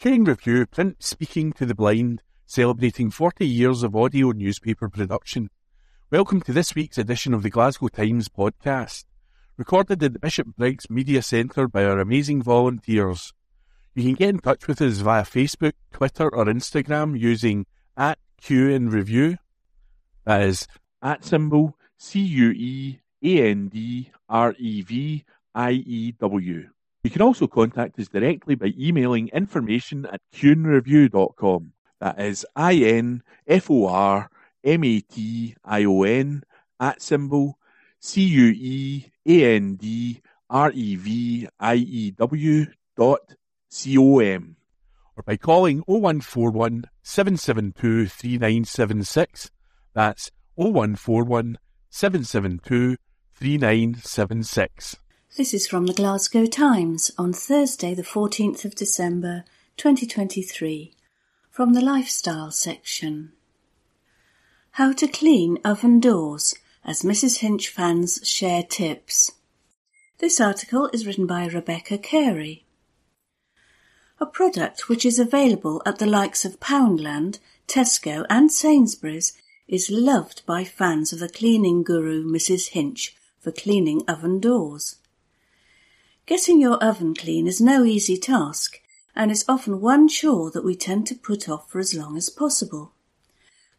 Cue and Review Print Speaking to the Blind, celebrating 40 years of audio newspaper production. Welcome to this week's edition of the Glasgow Times podcast, recorded at the Bishop Briggs Media Centre by our amazing volunteers. You can get in touch with us via Facebook, Twitter, or Instagram using at Cue and Review. That is at symbol C U E A N D R E V I E W. You can also contact us directly by emailing information at cueandreview.com. That is I N F O R M A T I O N at symbol C U E A N D R E V I E W dot C O M. Or by calling 0141 772 3976. That's 0141 772 3976. This is from the Glasgow Times on Thursday, the 14th of December 2023, from the Lifestyle section. How to clean oven doors as Mrs. Hinch fans share tips. This article is written by Rebecca Carey. A product which is available at the likes of Poundland, Tesco, and Sainsbury's is loved by fans of the cleaning guru Mrs. Hinch for cleaning oven doors. Getting your oven clean is no easy task and is often one chore that we tend to put off for as long as possible.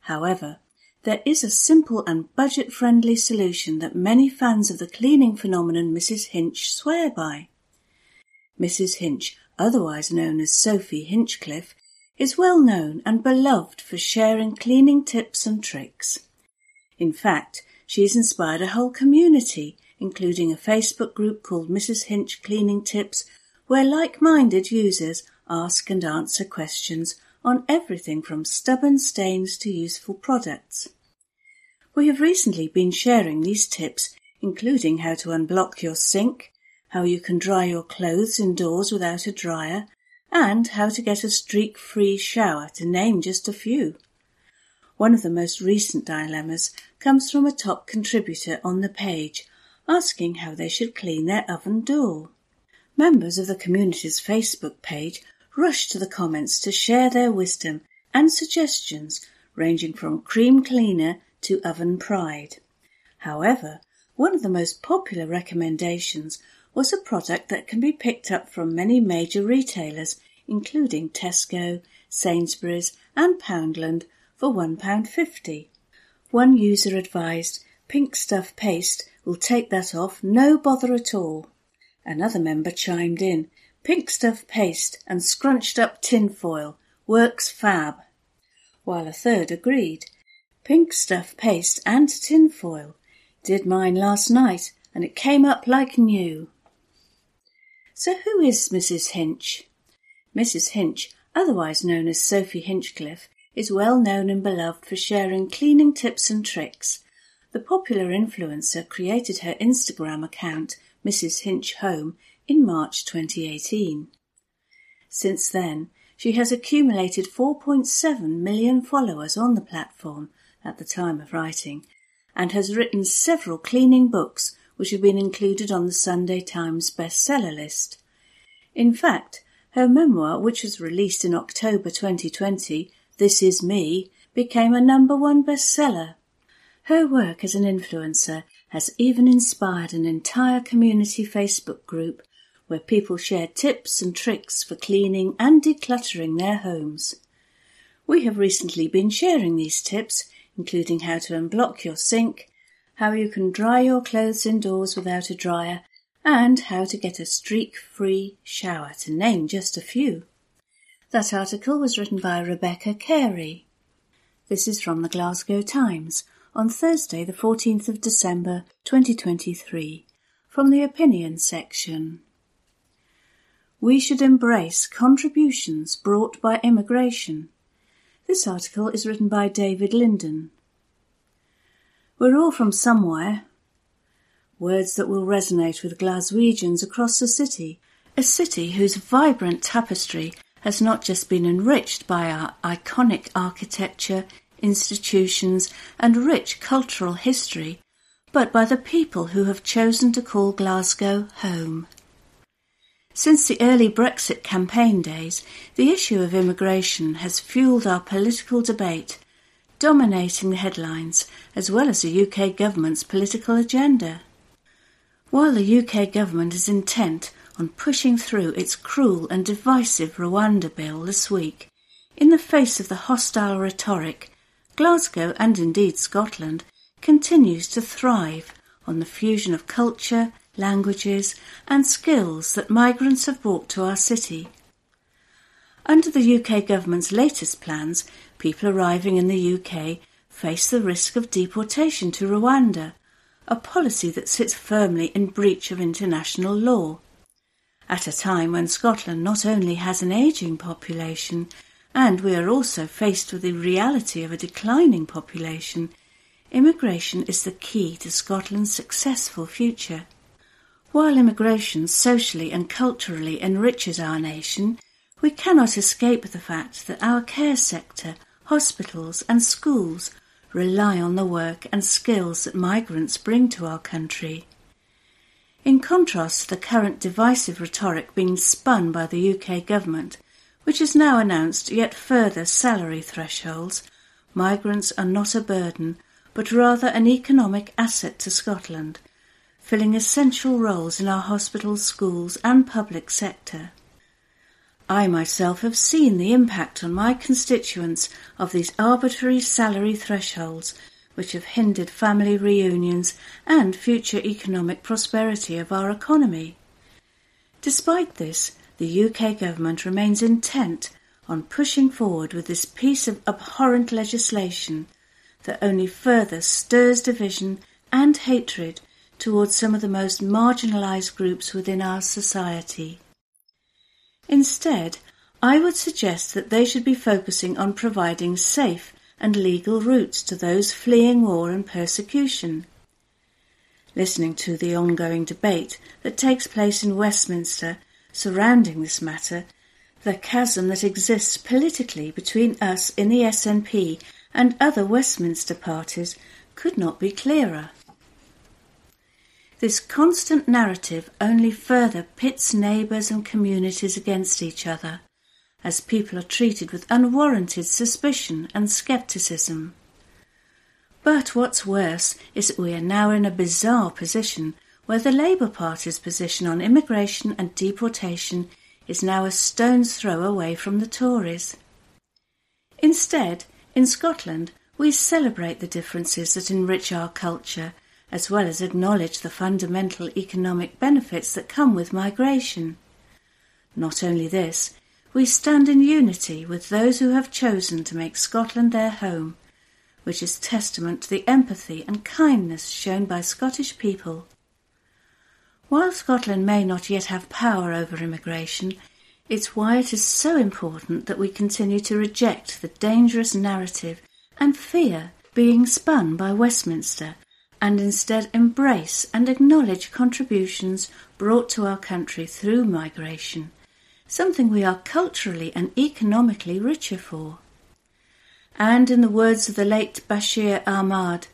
However, there is a simple and budget friendly solution that many fans of the cleaning phenomenon Mrs. Hinch swear by. Mrs. Hinch, otherwise known as Sophie Hinchcliffe, is well known and beloved for sharing cleaning tips and tricks. In fact, she has inspired a whole community including a Facebook group called Mrs. Hinch Cleaning Tips, where like-minded users ask and answer questions on everything from stubborn stains to useful products. We have recently been sharing these tips, including how to unblock your sink, how you can dry your clothes indoors without a dryer, and how to get a streak-free shower, to name just a few. One of the most recent dilemmas comes from a top contributor on the page asking how they should clean their oven door. Members of the community's Facebook page rushed to the comments to share their wisdom and suggestions ranging from cream cleaner to oven pride. However, one of the most popular recommendations was a product that can be picked up from many major retailers, including Tesco, Sainsbury's, and Poundland, for £1.50. One user advised pink stuff paste We'll take that off, no bother at all. Another member chimed in. Pink stuff paste and scrunched up tin foil. Works fab. While a third agreed. Pink stuff paste and tin foil. Did mine last night and it came up like new. So who is Mrs. Hinch? Mrs. Hinch, otherwise known as Sophie Hinchcliffe, is well known and beloved for sharing cleaning tips and tricks the popular influencer created her Instagram account, Mrs. Hinch Home, in March 2018. Since then, she has accumulated 4.7 million followers on the platform at the time of writing and has written several cleaning books which have been included on the Sunday Times bestseller list. In fact, her memoir, which was released in October 2020, This Is Me, became a number one bestseller her work as an influencer has even inspired an entire community Facebook group where people share tips and tricks for cleaning and decluttering their homes. We have recently been sharing these tips, including how to unblock your sink, how you can dry your clothes indoors without a dryer, and how to get a streak-free shower, to name just a few. That article was written by Rebecca Carey. This is from the Glasgow Times on Thursday, the 14th of December 2023, from the Opinion section. We should embrace contributions brought by immigration. This article is written by David Linden. We're all from somewhere. Words that will resonate with Glaswegians across the city, a city whose vibrant tapestry has not just been enriched by our iconic architecture, institutions, and rich cultural history, but by the people who have chosen to call Glasgow home. Since the early Brexit campaign days, the issue of immigration has fueled our political debate, dominating the headlines as well as the UK government's political agenda. While the UK government is intent on pushing through its cruel and divisive Rwanda bill this week, in the face of the hostile rhetoric, Glasgow and indeed Scotland continues to thrive on the fusion of culture, languages, and skills that migrants have brought to our city. Under the UK government's latest plans, people arriving in the UK face the risk of deportation to Rwanda, a policy that sits firmly in breach of international law. At a time when Scotland not only has an ageing population, and we are also faced with the reality of a declining population, immigration is the key to Scotland's successful future. While immigration socially and culturally enriches our nation, we cannot escape the fact that our care sector, hospitals, and schools rely on the work and skills that migrants bring to our country. In contrast to the current divisive rhetoric being spun by the UK government, which has now announced yet further salary thresholds, migrants are not a burden, but rather an economic asset to Scotland filling essential roles in our hospitals, schools, and public sector. I myself have seen the impact on my constituents of these arbitrary salary thresholds which have hindered family reunions and future economic prosperity of our economy. Despite this, the UK government remains intent on pushing forward with this piece of abhorrent legislation that only further stirs division and hatred towards some of the most marginalised groups within our society. Instead, I would suggest that they should be focusing on providing safe and legal routes to those fleeing war and persecution. Listening to the ongoing debate that takes place in Westminster surrounding this matter, the chasm that exists politically between us in the SNP and other Westminster parties could not be clearer. This constant narrative only further pits neighbours and communities against each other, as people are treated with unwarranted suspicion and scepticism. But what's worse is that we are now in a bizarre position where the Labour Party's position on immigration and deportation is now a stone's throw away from the Tories. Instead, in Scotland, we celebrate the differences that enrich our culture as well as acknowledge the fundamental economic benefits that come with migration. Not only this, we stand in unity with those who have chosen to make Scotland their home, which is testament to the empathy and kindness shown by Scottish people. While Scotland may not yet have power over immigration, it's why it is so important that we continue to reject the dangerous narrative and fear being spun by Westminster and instead embrace and acknowledge contributions brought to our country through migration, something we are culturally and economically richer for. And in the words of the late Bashir Ahmad,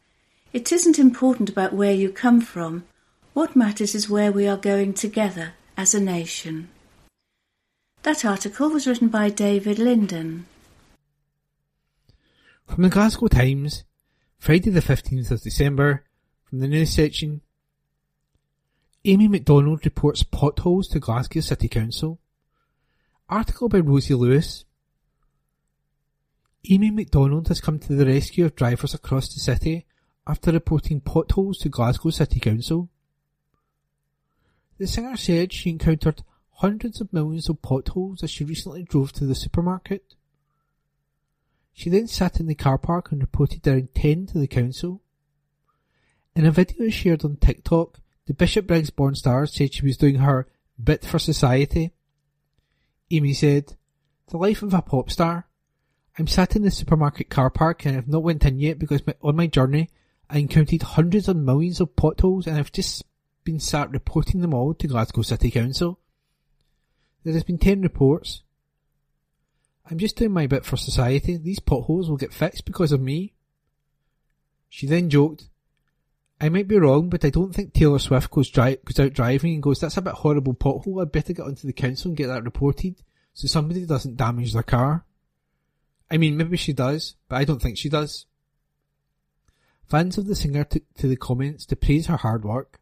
it isn't important about where you come from, what matters is where we are going together as a nation. That article was written by David Linden. From the Glasgow Times, Friday the 15th of December from the news section, Amy MacDonald reports potholes to Glasgow City Council. Article by Rosie Lewis. Amy MacDonald has come to the rescue of drivers across the city after reporting potholes to Glasgow City Council. The singer said she encountered hundreds of millions of potholes as she recently drove to the supermarket. She then sat in the car park and reported there ten to the council. In a video shared on TikTok, the Bishop Bishopbriggs born star said she was doing her bit for society. Amy said, The life of a pop star. I'm sat in the supermarket car park and I've not went in yet because my, on my journey I encountered hundreds of millions of potholes and I've just been sat reporting them all to Glasgow City Council. There has been ten reports. I'm just doing my bit for society. These potholes will get fixed because of me. She then joked, I might be wrong, but I don't think Taylor Swift goes, dri- goes out driving and goes, that's a bit horrible pothole, I'd better get onto the council and get that reported so somebody doesn't damage their car. I mean, maybe she does, but I don't think she does. Fans of the singer took to the comments to praise her hard work.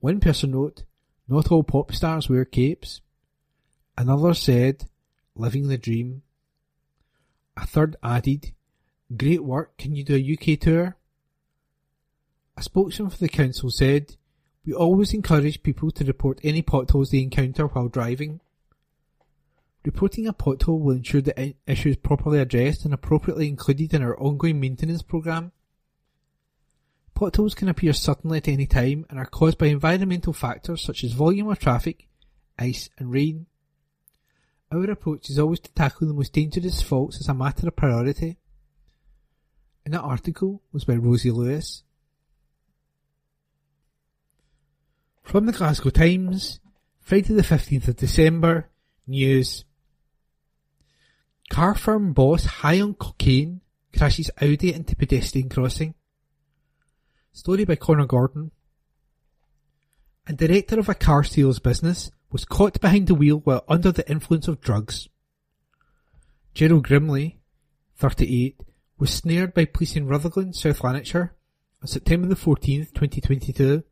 One person wrote, not all pop stars wear capes. Another said, living the dream. A third added, great work, can you do a UK tour? A spokesman for the council said, We always encourage people to report any potholes they encounter while driving. Reporting a pothole will ensure the issue is properly addressed and appropriately included in our ongoing maintenance programme. Potholes can appear suddenly at any time and are caused by environmental factors such as volume of traffic, ice and rain. Our approach is always to tackle the most dangerous faults as a matter of priority. And that article was by Rosie Lewis. From the Glasgow Times, Friday the 15th of December, news. Car firm boss high on cocaine crashes Audi into pedestrian crossing. Story by Connor Gordon. A director of a car sales business was caught behind the wheel while under the influence of drugs. Gerald Grimley, 38, was snared by police in Rutherglen, South Lanarkshire on September the 14th, 2022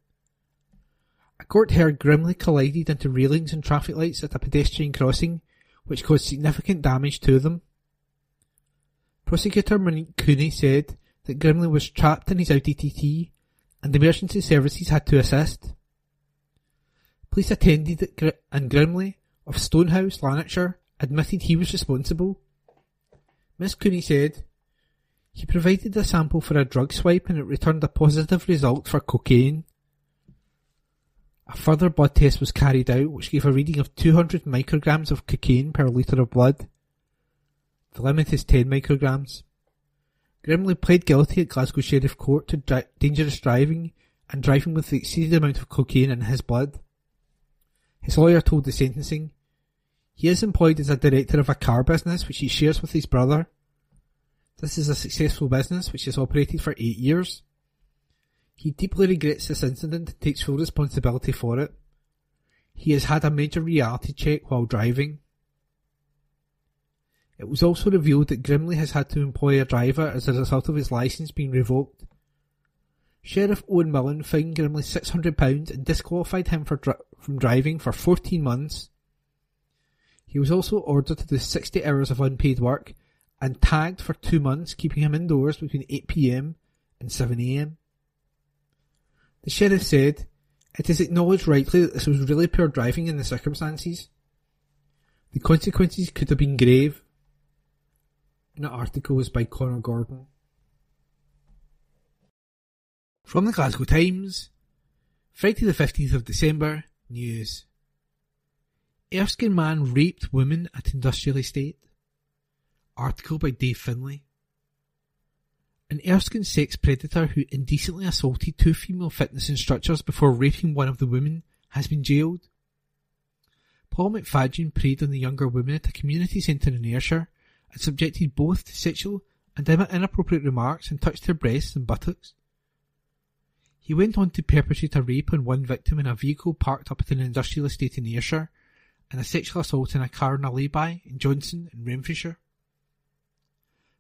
a court heard Grimley collided into railings and traffic lights at a pedestrian crossing, which caused significant damage to them. Prosecutor Monique Cooney said that Grimley was trapped in his Audi TT and emergency services had to assist. Police attended and Grimley of Stonehouse, Lanarkshire, admitted he was responsible. Miss Cooney said, he provided a sample for a drug swipe and it returned a positive result for cocaine. A further blood test was carried out which gave a reading of 200 micrograms of cocaine per litre of blood. The limit is 10 micrograms. Grimley pled guilty at Glasgow Sheriff Court to dri- dangerous driving and driving with the exceeded amount of cocaine in his blood. His lawyer told the sentencing, he is employed as a director of a car business which he shares with his brother. This is a successful business which has operated for eight years. He deeply regrets this incident and takes full responsibility for it. He has had a major reality check while driving. It was also revealed that Grimley has had to employ a driver as a result of his licence being revoked. Sheriff Owen Mullen fined Grimley £600 and disqualified him dri- from driving for 14 months. He was also ordered to do 60 hours of unpaid work and tagged for two months, keeping him indoors between 8pm and 7am. The sheriff said, It is acknowledged rightly that this was really poor driving in the circumstances. The consequences could have been grave. The article was by Connor Gordon. From the Glasgow Times, Friday the 15th of December, news. Erskine man raped woman at industrial estate. Article by Dave Finlay. An Erskine sex predator who indecently assaulted two female fitness instructors before raping one of the women has been jailed. Paul McFadden preyed on the younger woman at a community centre in Ayrshire subjected both to sexual and inappropriate remarks and touched her breasts and buttocks. He went on to perpetrate a rape on one victim in a vehicle parked up at an industrial estate in Ayrshire and a sexual assault in a car in a lay-by in Johnstone in Renfrewshire.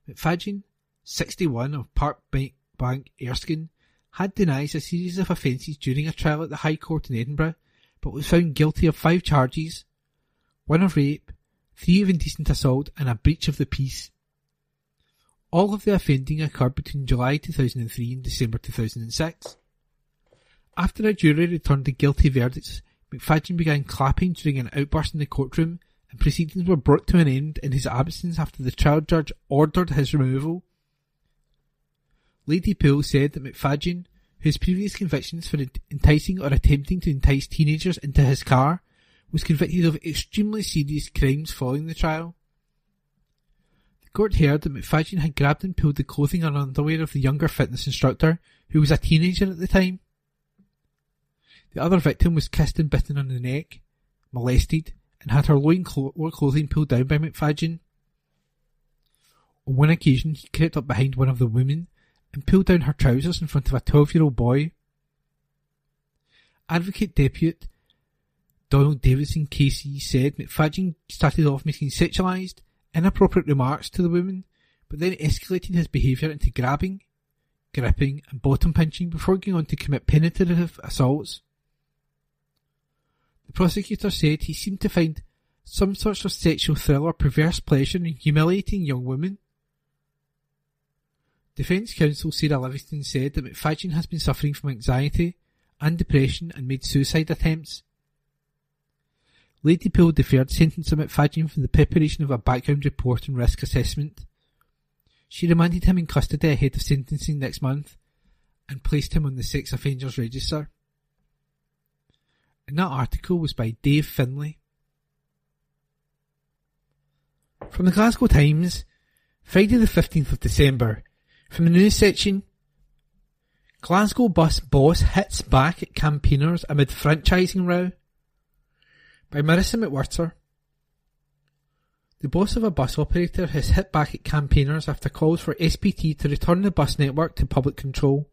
McFadden 61 of Park Bank, Erskine, had denied a series of offences during a trial at the High Court in Edinburgh, but was found guilty of five charges, one of rape, three of indecent assault and a breach of the peace. All of the offending occurred between July 2003 and December 2006. After a jury returned the guilty verdicts, McFadden began clapping during an outburst in the courtroom and proceedings were brought to an end in his absence after the trial judge ordered his removal. Lady Poole said that McFadden, whose previous convictions for enticing or attempting to entice teenagers into his car, was convicted of extremely serious crimes following the trial. The court heard that McFadden had grabbed and pulled the clothing and underwear of the younger fitness instructor, who was a teenager at the time. The other victim was kissed and bitten on the neck, molested, and had her loin clothing pulled down by McFadden. On one occasion, he crept up behind one of the women and pulled down her trousers in front of a 12 year old boy. Advocate Depute Donald Davidson KC said McFadzean started off making sexualised, inappropriate remarks to the woman, but then escalated his behaviour into grabbing, gripping and bottom pinching before going on to commit penetrative assaults. The prosecutor said he seemed to find some sorts of sexual thrill or perverse pleasure in humiliating young women. Defence counsel Sarah Livingston said that McFadzean has been suffering from anxiety and depression and made suicide attempts. Lady Poole deferred sentence of McFadzean for the preparation of a background report and risk assessment. She remanded him in custody ahead of sentencing next month and placed him on the sex offenders register. And that article was by Dave Finlay. From the Glasgow Times, Friday the 15th of December, from the news section, Glasgow bus boss hits back at campaigners amid franchising row. By Marissa McWhirter. The boss of a bus operator has hit back at campaigners after calls for SPT to return the bus network to public control.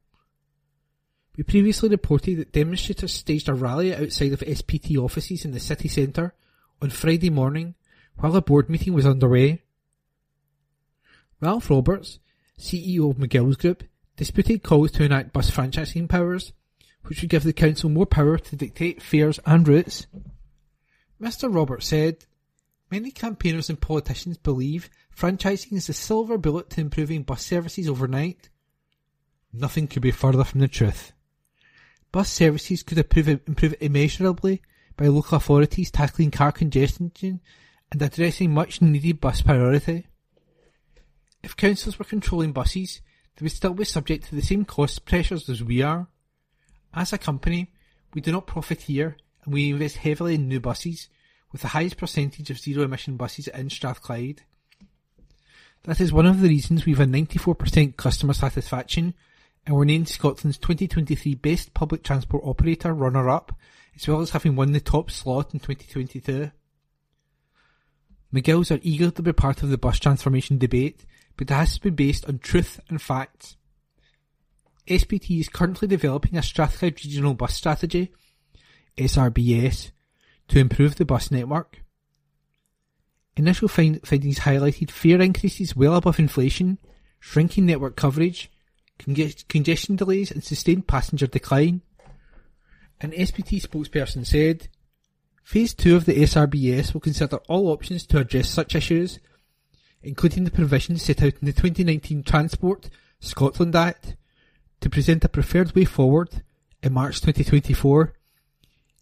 We previously reported that demonstrators staged a rally outside of SPT offices in the city centre on Friday morning while a board meeting was underway. Ralph Roberts, CEO of McGill's Group, disputed calls to enact bus franchising powers, which would give the council more power to dictate fares and routes. Mr. Roberts said, Many campaigners and politicians believe franchising is the silver bullet to improving bus services overnight. Nothing could be further from the truth. Bus services could improve, immeasurably by local authorities tackling car congestion and addressing much needed bus priority. If councils were controlling buses, they would still be subject to the same cost pressures as we are. As a company, we do not profiteer and we invest heavily in new buses, with the highest percentage of zero emission buses in Strathclyde. That is one of the reasons we have a 94% customer satisfaction and were named Scotland's 2023 Best Public Transport Operator runner-up, as well as having won the top slot in 2022. McGill's are eager to be part of the bus transformation debate, but it has to be based on truth and facts. SPT is currently developing a Strathclyde Regional Bus Strategy, SRBS, to improve the bus network. Initial find- findings highlighted fare increases well above inflation, shrinking network coverage, congestion delays and sustained passenger decline. An SPT spokesperson said, Phase 2 of the SRBS will consider all options to address such issues, including the provisions set out in the 2019 Transport Scotland Act, to present a preferred way forward in March 2024,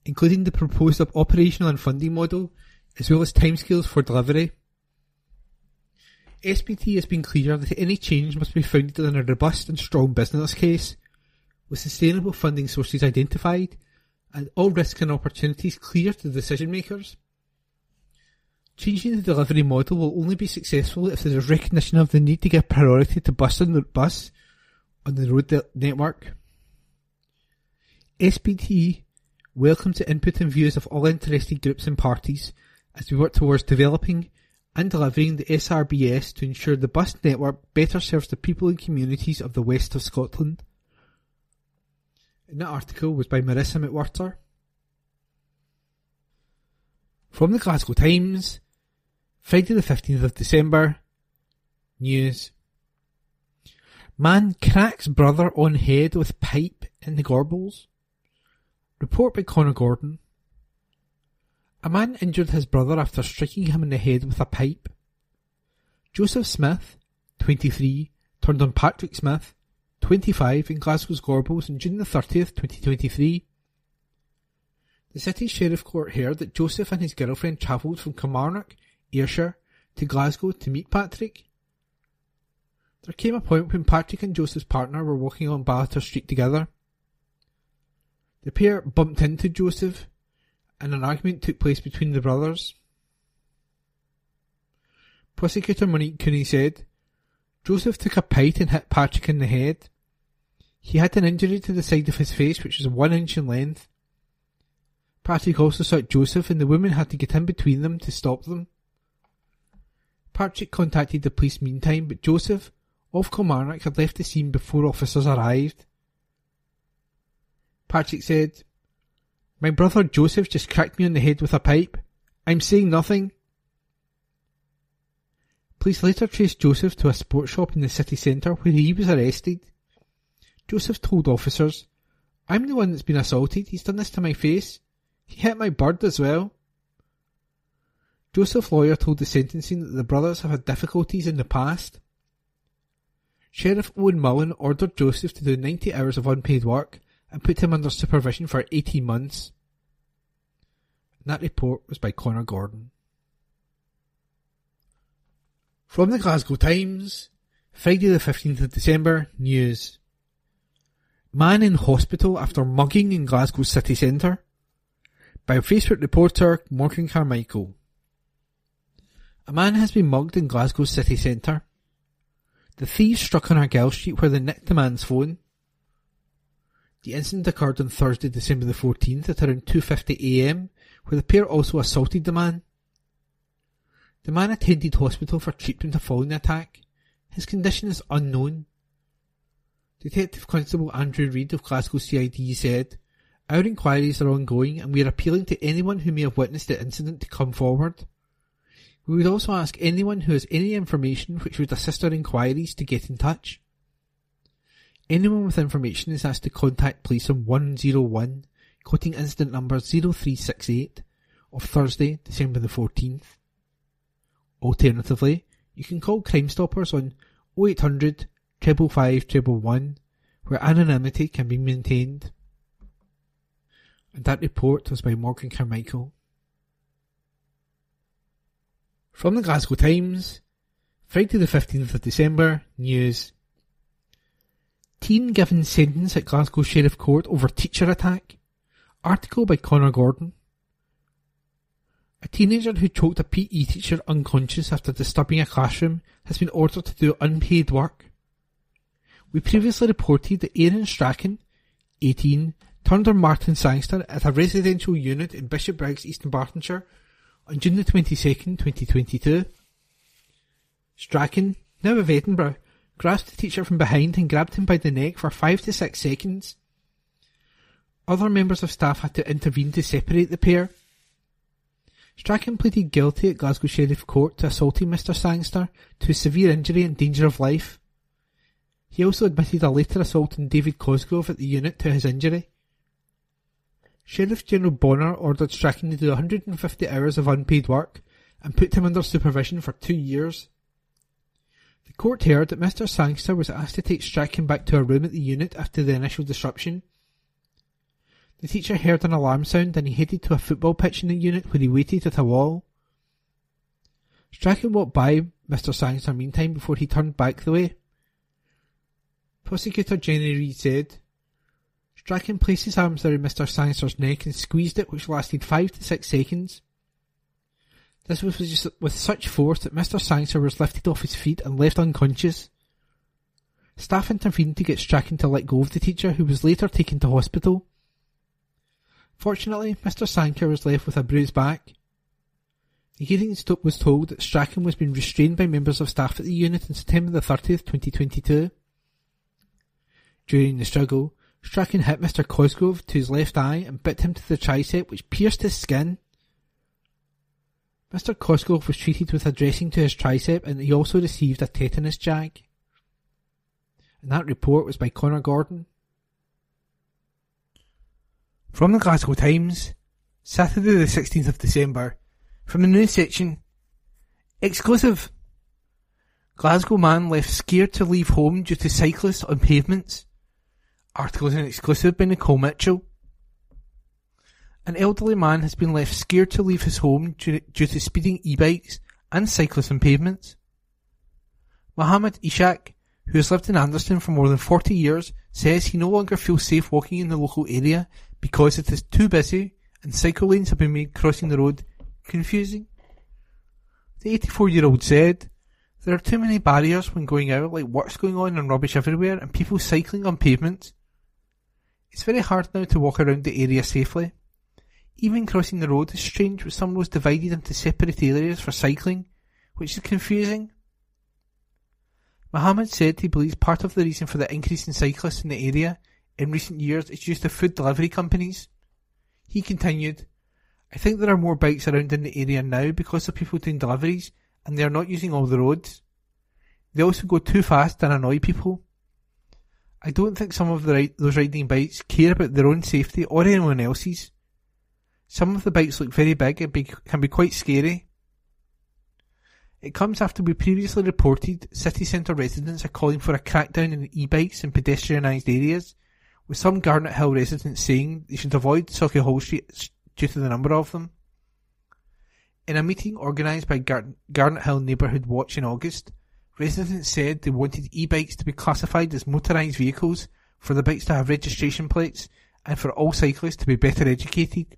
including the proposed operational and funding model, as well as timescales for delivery. SPT has been clear that any change must be founded on a robust and strong business case, with sustainable funding sources identified and all risks and opportunities clear to decision makers. Changing the delivery model will only be successful if there is recognition of the need to give priority to bus on the bus on the road network. SPT welcomes to input and views of all interested groups and parties as we work towards developing and delivering the SRBS to ensure the bus network better serves the people and communities of the west of Scotland. And that article was by Marissa McWhirter. From the Glasgow Times, Friday the 15th of December, news. Man cracks brother on head with pipe in the Gorbals. Report by Connor Gordon. A man injured his brother after striking him in the head with a pipe. Joseph Smith, 23, turned on Patrick Smith, 25, in Glasgow's Gorbals on June the 30th, 2023. The City Sheriff Court heard that Joseph and his girlfriend travelled from Kilmarnock, Ayrshire, to Glasgow to meet Patrick. There came a point when Patrick and Joseph's partner were walking on Ballater Street together. The pair bumped into Joseph, and an argument took place between the brothers. Prosecutor Monique Cooney said, Joseph took a pint and hit Patrick in the head. He had an injury to the side of his face which was one inch in length. Patrick also shot Joseph and the woman had to get in between them to stop them. Patrick contacted the police meantime, but Joseph, of Kilmarnock had left the scene before officers arrived. Patrick said, My brother Joseph just cracked me on the head with a pipe. I'm saying nothing. Police later traced Joseph to a sports shop in the city centre where he was arrested. Joseph told officers, I'm the one that's been assaulted. He's done this to my face. He hit my bird as well. Joseph's lawyer told the sentencing that the brothers have had difficulties in the past. Sheriff Owen Mullen ordered Joseph to do 90 hours of unpaid work and put him under supervision for 18 months. And that report was by Connor Gordon. From the Glasgow Times, Friday the 15th of December, news. Man in hospital after mugging in Glasgow city centre. By Facebook reporter Morgan Carmichael. A man has been mugged in Glasgow city centre. The thieves struck on Argyle Street where they nicked the man's phone. The incident occurred on Thursday, December the 14th at around 2.50am, where the pair also assaulted the man. The man attended hospital for treatment following the attack. His condition is unknown. Detective Constable Andrew Reid of Glasgow CID said, Our inquiries are ongoing and we are appealing to anyone who may have witnessed the incident to come forward. We would also ask anyone who has any information which would assist our inquiries to get in touch. Anyone with information is asked to contact police on 101, quoting incident number 0368 of Thursday, December the 14th. Alternatively, you can call Crime Stoppers on 0800 555 111, where anonymity can be maintained. And that report was by Morgan Carmichael. From the Glasgow Times, Friday the 15th of December, news. Teen given sentence at Glasgow Sheriff Court over teacher attack. Article by Connor Gordon. A teenager who choked a PE teacher unconscious after disturbing a classroom has been ordered to do unpaid work. We previously reported that Aaron Strachan, 18, turned on Martin Sangster at a residential unit in Bishopbriggs, East Dunbartonshire on June the 22nd, 2022. Strachan, now of Edinburgh, grasped the teacher from behind and grabbed him by the neck for five to six seconds. Other members of staff had to intervene to separate the pair. Strachan pleaded guilty at Glasgow Sheriff Court to assaulting Mr Sangster to severe injury and danger of life. He also admitted a later assault on David Cosgrove at the unit to his injury. Sheriff General Bonner ordered Strachan to do 150 hours of unpaid work and put him under supervision for two years. The court heard that Mr Sangster was asked to take Strachan back to a room at the unit after the initial disruption. The teacher heard an alarm sound and he headed to a football pitch in the unit where he waited at a wall. Strachan walked by Mr Sangster meantime before he turned back the way. Prosecutor Jenny Reid said, Strachan placed his arms around Mr. Sangster's neck and squeezed it, which lasted five to six seconds. This was just with such force that Mr. Sangster was lifted off his feet and left unconscious. Staff intervened to get Strachan to let go of the teacher, who was later taken to hospital. Fortunately, Mr. Sangster was left with a bruised back. The hearing was told that Strachan was being restrained by members of staff at the unit on September the 30th, 2022. During the struggle, Strachan hit Mr. Cosgrove to his left eye and bit him to the tricep, which pierced his skin. Mr. Cosgrove was treated with a dressing to his tricep and he also received a tetanus jag. And that report was by Connor Gordon. From the Glasgow Times, Saturday the 16th of December, from the news section, exclusive. Glasgow man left scared to leave home due to cyclists on pavements. Articles in exclusive by Nicole Mitchell. An elderly man has been left scared to leave his home due, to speeding e-bikes and cyclists on pavements. Mohammed Ishak, who has lived in Anderston for more than 40 years, says he no longer feels safe walking in the local area because it is too busy and cycle lanes have been made crossing the road confusing. The 84 year old said, There are too many barriers when going out, like work's going on and rubbish everywhere, and people cycling on pavements. It's very hard now to walk around the area safely. Even crossing the road is strange with some roads divided into separate areas for cycling, which is confusing. Mohammed said he believes part of the reason for the increase in cyclists in the area in recent years is due to food delivery companies. He continued, I think there are more bikes around in the area now because of people doing deliveries and they are not using all the roads. They also go too fast and annoy people. I don't think some of the, those riding bikes care about their own safety or anyone else's. Some of the bikes look very big and be, can be quite scary. It comes after we previously reported city centre residents are calling for a crackdown on e-bikes in pedestrianised areas, with some Garnethill residents saying they should avoid Sauchiehall Street due to the number of them. In a meeting organised by Gar- Garnethill Neighbourhood Watch in August, residents said they wanted e-bikes to be classified as motorised vehicles, for the bikes to have registration plates, and for all cyclists to be better educated.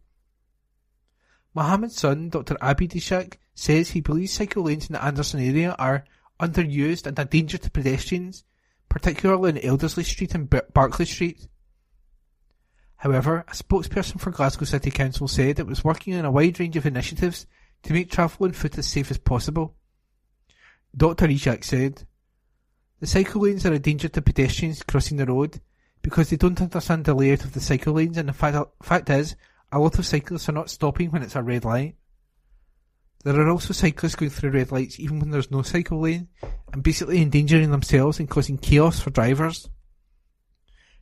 Mohammed's son, Dr. Abid Ishaq, says he believes cycle lanes in the Anderston area are underused and a danger to pedestrians, particularly in Elderslie Street and Berkeley Street. However, a spokesperson for Glasgow City Council said it was working on a wide range of initiatives to make travel on foot as safe as possible. Dr. Ishak said, The cycle lanes are a danger to pedestrians crossing the road because they don't understand the layout of the cycle lanes and the fact, fact is a lot of cyclists are not stopping when it's a red light. There are also cyclists going through red lights even when there's no cycle lane and basically endangering themselves and causing chaos for drivers.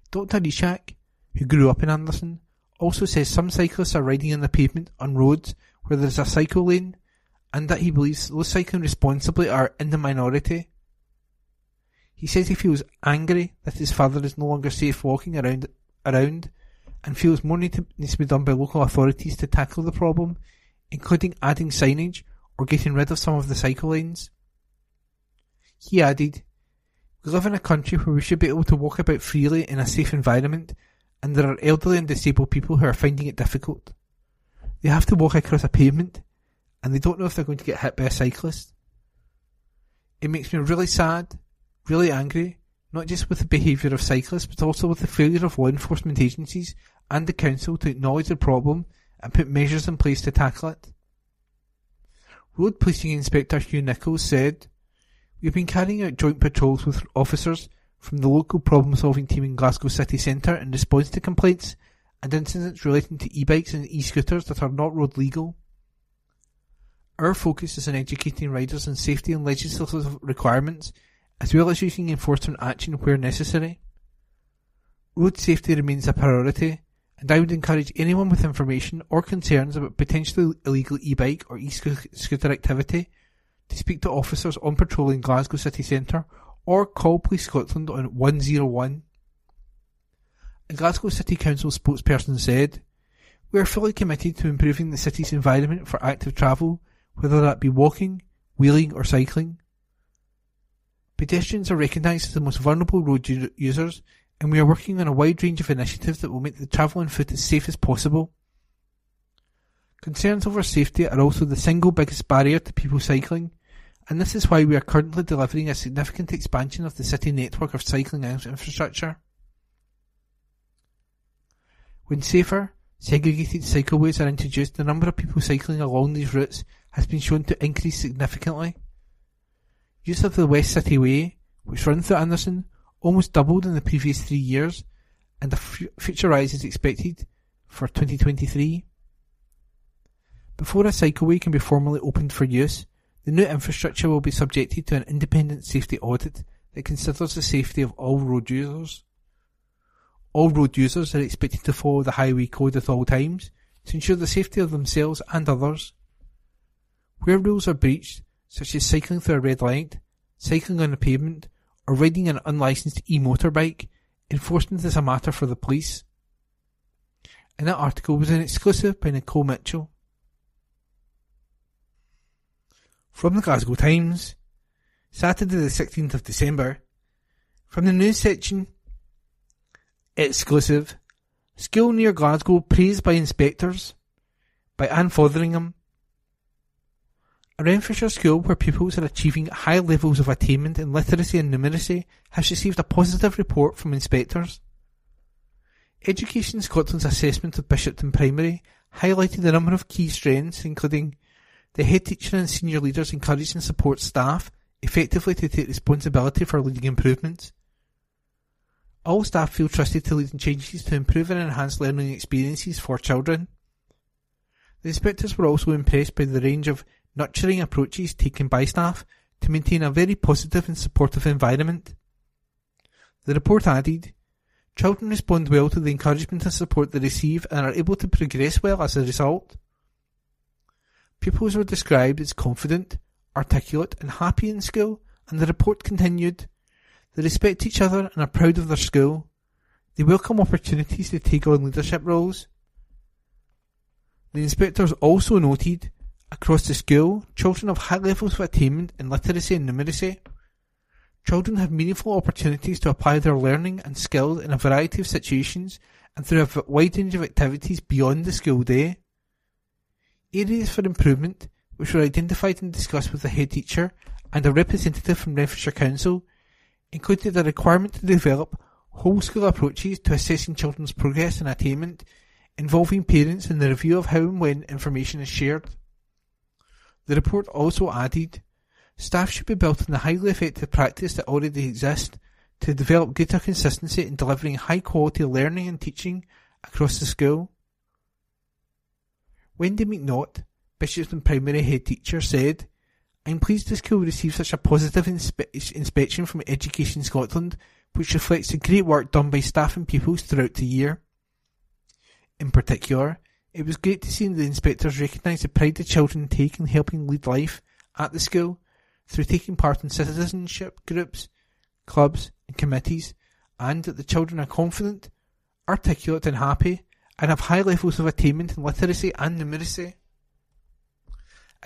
Dr. Ishak, who grew up in Anderston, also says some cyclists are riding on the pavement on roads where there is a cycle lane and that he believes those cycling responsibly are in the minority. He says he feels angry that his father is no longer safe walking around around and feels more needs to be done by local authorities to tackle the problem, including adding signage or getting rid of some of the cycle lanes. He added, We live in a country where we should be able to walk about freely in a safe environment, and there are elderly and disabled people who are finding it difficult. They have to walk across a pavement, and they don't know if they're going to get hit by a cyclist. It makes me really sad, really angry, not just with the behaviour of cyclists, but also with the failure of law enforcement agencies and the council to acknowledge the problem and put measures in place to tackle it. Road Policing Inspector Hugh Nichols said, We have been carrying out joint patrols with officers from the local problem solving team in Glasgow city centre in response to complaints and incidents relating to e-bikes and e-scooters that are not road legal. Our focus is on educating riders on safety and legislative requirements as well as using enforcement action where necessary. Road safety remains a priority, and I would encourage anyone with information or concerns about potentially illegal e-bike or e-scooter activity to speak to officers on patrol in Glasgow city centre or call Police Scotland on 101. A Glasgow City Council spokesperson said, We are fully committed to improving the city's environment for active travel, whether that be walking, wheeling or cycling. Pedestrians are recognised as the most vulnerable road users, and we are working on a wide range of initiatives that will make the travel on foot as safe as possible. Concerns over safety are also the single biggest barrier to people cycling, and this is why we are currently delivering a significant expansion of the city network of cycling infrastructure. When safer, segregated cycleways are introduced, the number of people cycling along these routes has been shown to increase significantly. Use of the West City Way, which runs through Anderston, almost doubled in the previous three years, and a future rise is expected for 2023. Before a cycleway can be formally opened for use, the new infrastructure will be subjected to an independent safety audit that considers the safety of all road users. All road users are expected to follow the highway code at all times to ensure the safety of themselves and others. Where rules are breached, such as cycling through a red light, cycling on a pavement, or riding an unlicensed e-motorbike, enforcement is a matter for the police. And that article was an exclusive by Nicole Mitchell. From the Glasgow Times, Saturday the 16th of December, from the news section, exclusive, school near Glasgow praised by inspectors, by Anne Fotheringham, Renfrewshire school where pupils are achieving high levels of attainment in literacy and numeracy has received a positive report from inspectors. Education Scotland's assessment of Bishopton Primary highlighted a number of key strengths, including the head teacher and senior leaders encourage and support staff effectively to take responsibility for leading improvements. All staff feel trusted to lead in changes to improve and enhance learning experiences for children. The inspectors were also impressed by the range of nurturing approaches taken by staff to maintain a very positive and supportive environment. The report added, Children respond well to the encouragement and support they receive and are able to progress well as a result. Pupils were described as confident, articulate and happy in school and the report continued, They respect each other and are proud of their school. They welcome opportunities to take on leadership roles. The inspectors also noted, across the school, children have high levels of attainment in literacy and numeracy. Children have meaningful opportunities to apply their learning and skills in a variety of situations and through a wide range of activities beyond the school day. Areas for improvement, which were identified and discussed with the head teacher and a representative from Renfrewshire Council, included a requirement to develop whole school approaches to assessing children's progress and attainment, involving parents in the review of how and when information is shared. The report also added Staff should be built on the highly effective practice that already exists to develop greater consistency in delivering high quality learning and teaching across the school. Wendy McNaught, Bishopston Primary Head Teacher, said, I'm pleased the school received such a positive inspe- inspection from Education Scotland, which reflects the great work done by staff and pupils throughout the year. In particular, it was great to see the inspectors recognise the pride the children take in helping lead life at the school through taking part in citizenship groups, clubs and committees, and that the children are confident, articulate and happy, and have high levels of attainment in literacy and numeracy.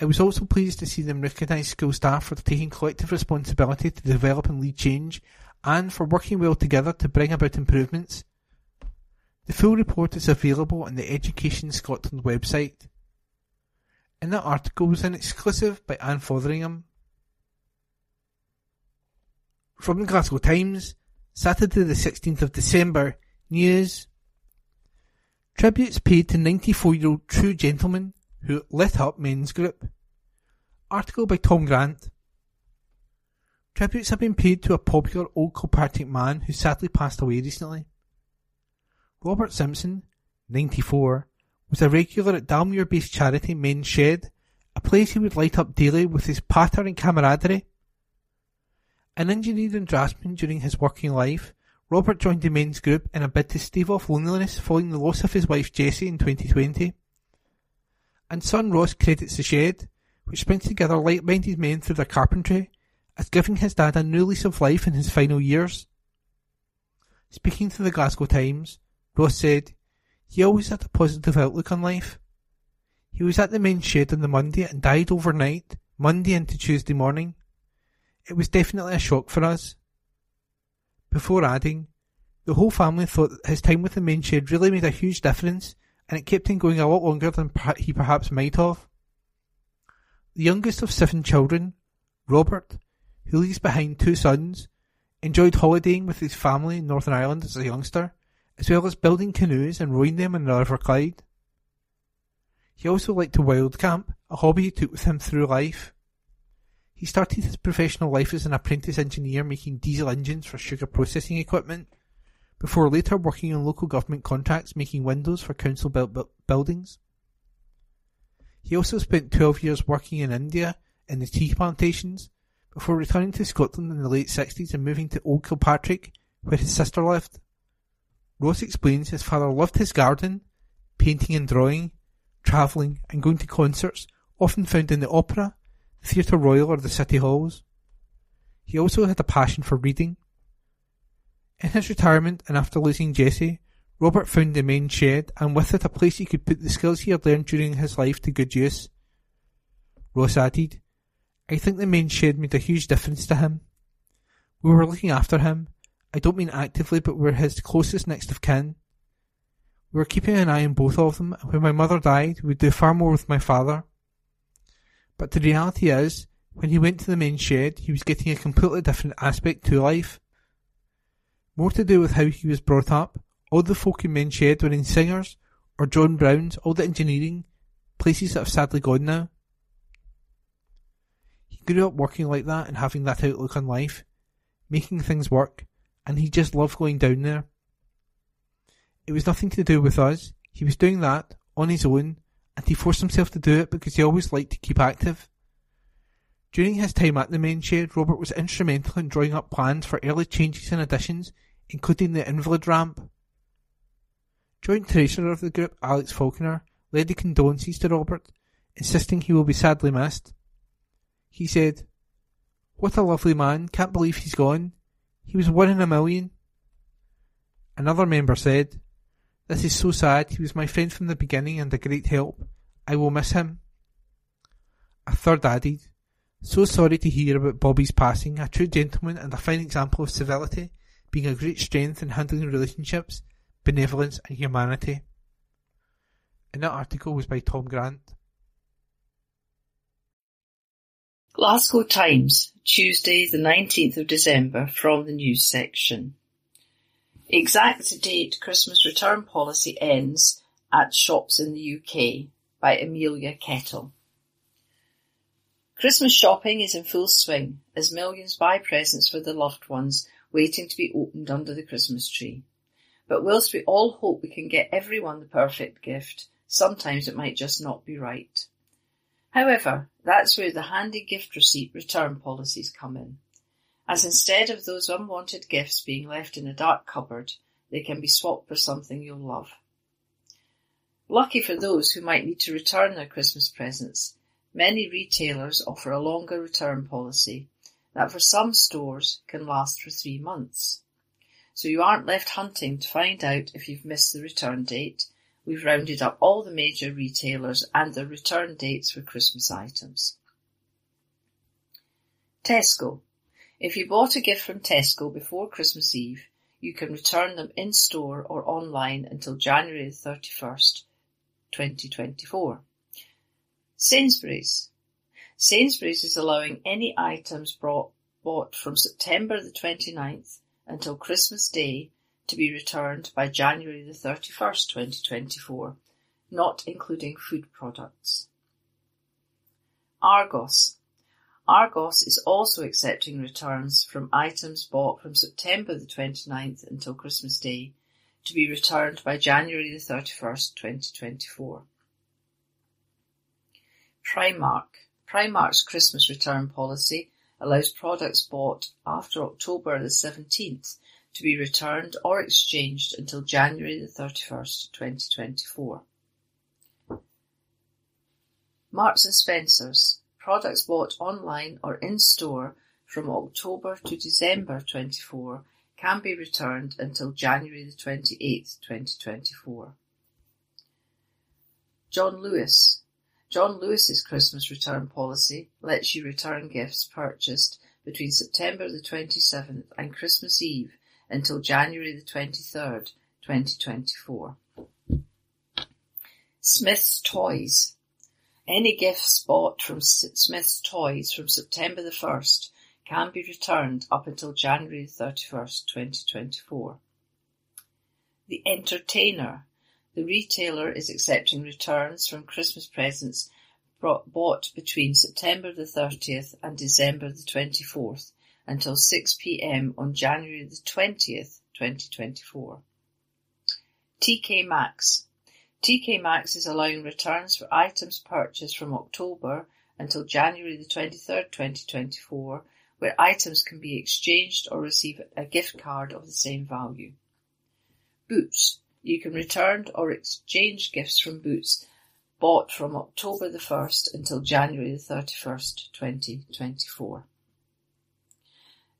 I was also pleased to see them recognise school staff for taking collective responsibility to develop and lead change, and for working well together to bring about improvements. The full report is available on the Education Scotland website. In that article was an exclusive by Anne Fotheringham. From the Glasgow Times, Saturday the 16th of December, news. Tributes paid to 94-year-old true gentleman who lit up men's group. Article by Tom Grant. Tributes have been paid to a popular Old Kilpatrick man who sadly passed away recently. Robert Simpson, 94, was a regular at Dalmuir-based charity Men's Shed, a place he would light up daily with his patter and camaraderie. An engineer and draftsman during his working life, Robert joined the men's group in a bid to stave off loneliness following the loss of his wife Jessie in 2020. And son Ross credits the shed, which brings together like-minded men through their carpentry, as giving his dad a new lease of life in his final years. Speaking to the Glasgow Times, Ross said, he always had a positive outlook on life. He was at the main shed on the Monday and died overnight, Monday into Tuesday morning. It was definitely a shock for us. Before adding, the whole family thought his time with the main shed really made a huge difference and it kept him going a lot longer than he perhaps might have. The youngest of seven children, Robert, who leaves behind two sons, enjoyed holidaying with his family in Northern Ireland as a youngster, as well as building canoes and rowing them in the River Clyde. He also liked to wild camp, a hobby he took with him through life. He started his professional life as an apprentice engineer making diesel engines for sugar processing equipment, before later working on local government contracts making windows for council built buildings. He also spent 12 years working in India in the tea plantations, before returning to Scotland in the late 60s and moving to Old Kilpatrick, where his sister lived. Ross explains his father loved his garden, painting and drawing, travelling and going to concerts, often found in the opera, the Theatre Royal or the City Halls. He also had a passion for reading. In his retirement and after losing Jessie, Robert found the main shed and with it a place he could put the skills he had learned during his life to good use. Ross added, I think the main shed made a huge difference to him. We were looking after him. I don't mean actively, but we were his closest next of kin. We were keeping an eye on both of them, and when my mother died, we would do far more with my father. But the reality is, when he went to the main shed, he was getting a completely different aspect to life. More to do with how he was brought up. All the folk in main shed were in singers, or John Brown's, all the engineering, places that have sadly gone now. He grew up working like that and having that outlook on life, making things work, and he just loved going down there. It was nothing to do with us. He was doing that on his own, and he forced himself to do it because he always liked to keep active. During his time at the men's shed, Robert was instrumental in drawing up plans for early changes and additions, including the invalid ramp. Joint treasurer of the group, Alex Falconer, led the condolences to Robert, insisting he will be sadly missed. He said, What a lovely man, can't believe he's gone. He was one in a million. Another member said, This is so sad, he was my friend from the beginning and a great help. I will miss him. A third added, So sorry to hear about Bobby's passing, a true gentleman and a fine example of civility, being a great strength in handling relationships, benevolence and humanity. And that article was by Tom Grant. Glasgow Times, Tuesday the 19th of December from the news section. Exact date Christmas return policy ends at shops in the UK by Amelia Kettle. Christmas shopping is in full swing as millions buy presents for their loved ones waiting to be opened under the Christmas tree. But whilst we all hope we can get everyone the perfect gift, sometimes it might just not be right. However, that's where the handy gift receipt return policies come in, as instead of those unwanted gifts being left in a dark cupboard, they can be swapped for something you'll love. Lucky for those who might need to return their Christmas presents, many retailers offer a longer return policy that for some stores can last for three months. So you aren't left hunting to find out if you've missed the return date we've rounded up all the major retailers and their return dates for Christmas items. Tesco. If you bought a gift from Tesco before Christmas Eve, you can return them in store or online until January 31st, 2024. Sainsbury's. Sainsbury's is allowing any items brought, bought from September the 29th until Christmas Day to be returned by January the 31st, 2024, not including food products. Argos. Argos is also accepting returns from items bought from September the 29th until Christmas Day to be returned by January the 31st, 2024. Primark. Primark's Christmas return policy allows products bought after October the 17th to be returned or exchanged until January the 31st, 2024. Marks and Spencers. Products bought online or in store from October to December 24 can be returned until January the 28th, 2024. John Lewis. John Lewis's Christmas return policy lets you return gifts purchased between September the 27th and Christmas Eve until January the 23rd, 2024. Smith's Toys. Any gifts bought from Smith's Toys from September the 1st can be returned up until January 31st, 2024. The Entertainer. The retailer is accepting returns from Christmas presents bought between September the 30th and December the 24th until 6 p.m. on January the 20th, 2024. TK Maxx. TK Maxx is allowing returns for items purchased from October until January the 23rd, 2024, where items can be exchanged or receive a gift card of the same value. Boots. You can return or exchange gifts from Boots bought from October the 1st until January the 31st, 2024.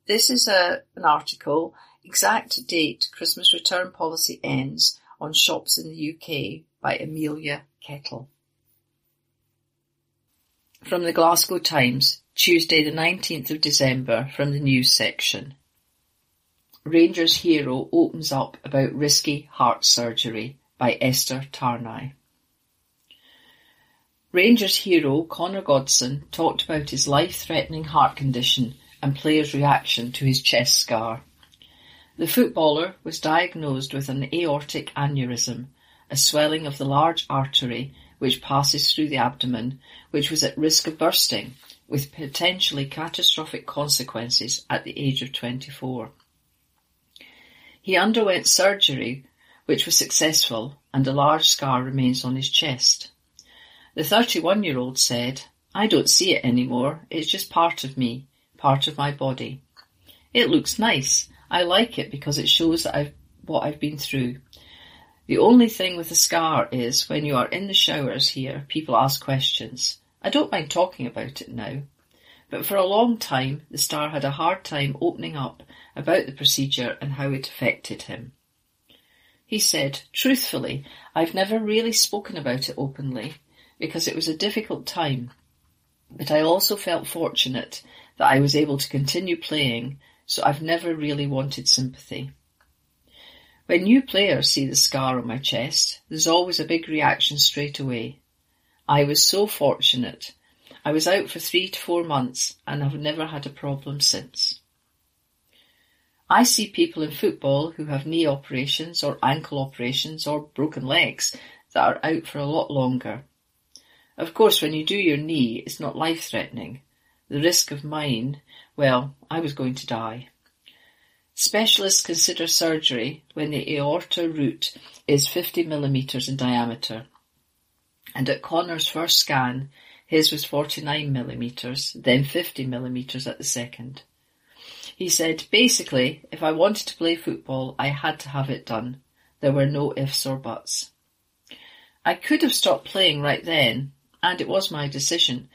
This is a, an article, exact date Christmas return policy ends on shops in the UK by Amelia Kettle. From the Glasgow Times, Tuesday the 19th of December from the news section. Rangers hero opens up about risky heart surgery by Esther Tarnay. Rangers hero Connor Goldson talked about his life-threatening heart condition and players' reaction to his chest scar. The footballer was diagnosed with an aortic aneurysm, a swelling of the large artery which passes through the abdomen, which was at risk of bursting with potentially catastrophic consequences at the age of 24. He underwent surgery which was successful and a large scar remains on his chest. The 31 year old said, I don't see it anymore, it's just part of me, part of my body. It looks nice. I like it because it shows that I've, what I've been through. The only thing with the scar is when you are in the showers here, people ask questions. I don't mind talking about it now. But for a long time, the star had a hard time opening up about the procedure and how it affected him. He said, truthfully, I've never really spoken about it openly because it was a difficult time, but I also felt fortunate that I was able to continue playing, so I've never really wanted sympathy. When new players see the scar on my chest, there's always a big reaction straight away. I was so fortunate. I was out for three to four months and have never had a problem since. I see people in football who have knee operations or ankle operations or broken legs that are out for a lot longer. Of course, when you do your knee, it's not life threatening. The risk of mine, well, I was going to die. Specialists consider surgery when the aorta root is 50 millimetres in diameter. And at Connor's first scan, his was 49 millimetres, then 50 millimetres at the second. He said, basically, if I wanted to play football, I had to have it done. There were no ifs or buts. I could have stopped playing right then, and it was my decision,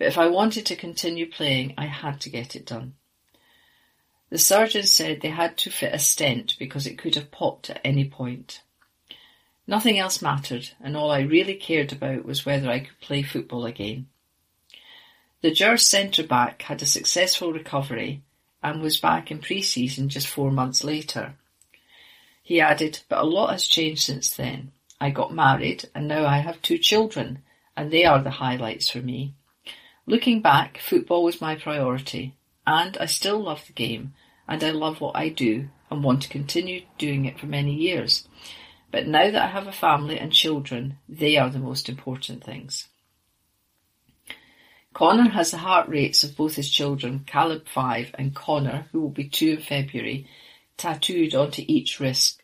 but if I wanted to continue playing, I had to get it done. The surgeon said they had to fit a stent because it could have popped at any point. Nothing else mattered, and all I really cared about was whether I could play football again. The Gers centre back had a successful recovery and was back in pre-season just four months later. He added, but a lot has changed since then. I got married and now I have two children and they are the highlights for me. Looking back, football was my priority and I still love the game and I love what I do and want to continue doing it for many years. But now that I have a family and children, they are the most important things. Connor has the heart rates of both his children, Caleb 5 and Connor, who will be 2 in February, tattooed onto each wrist,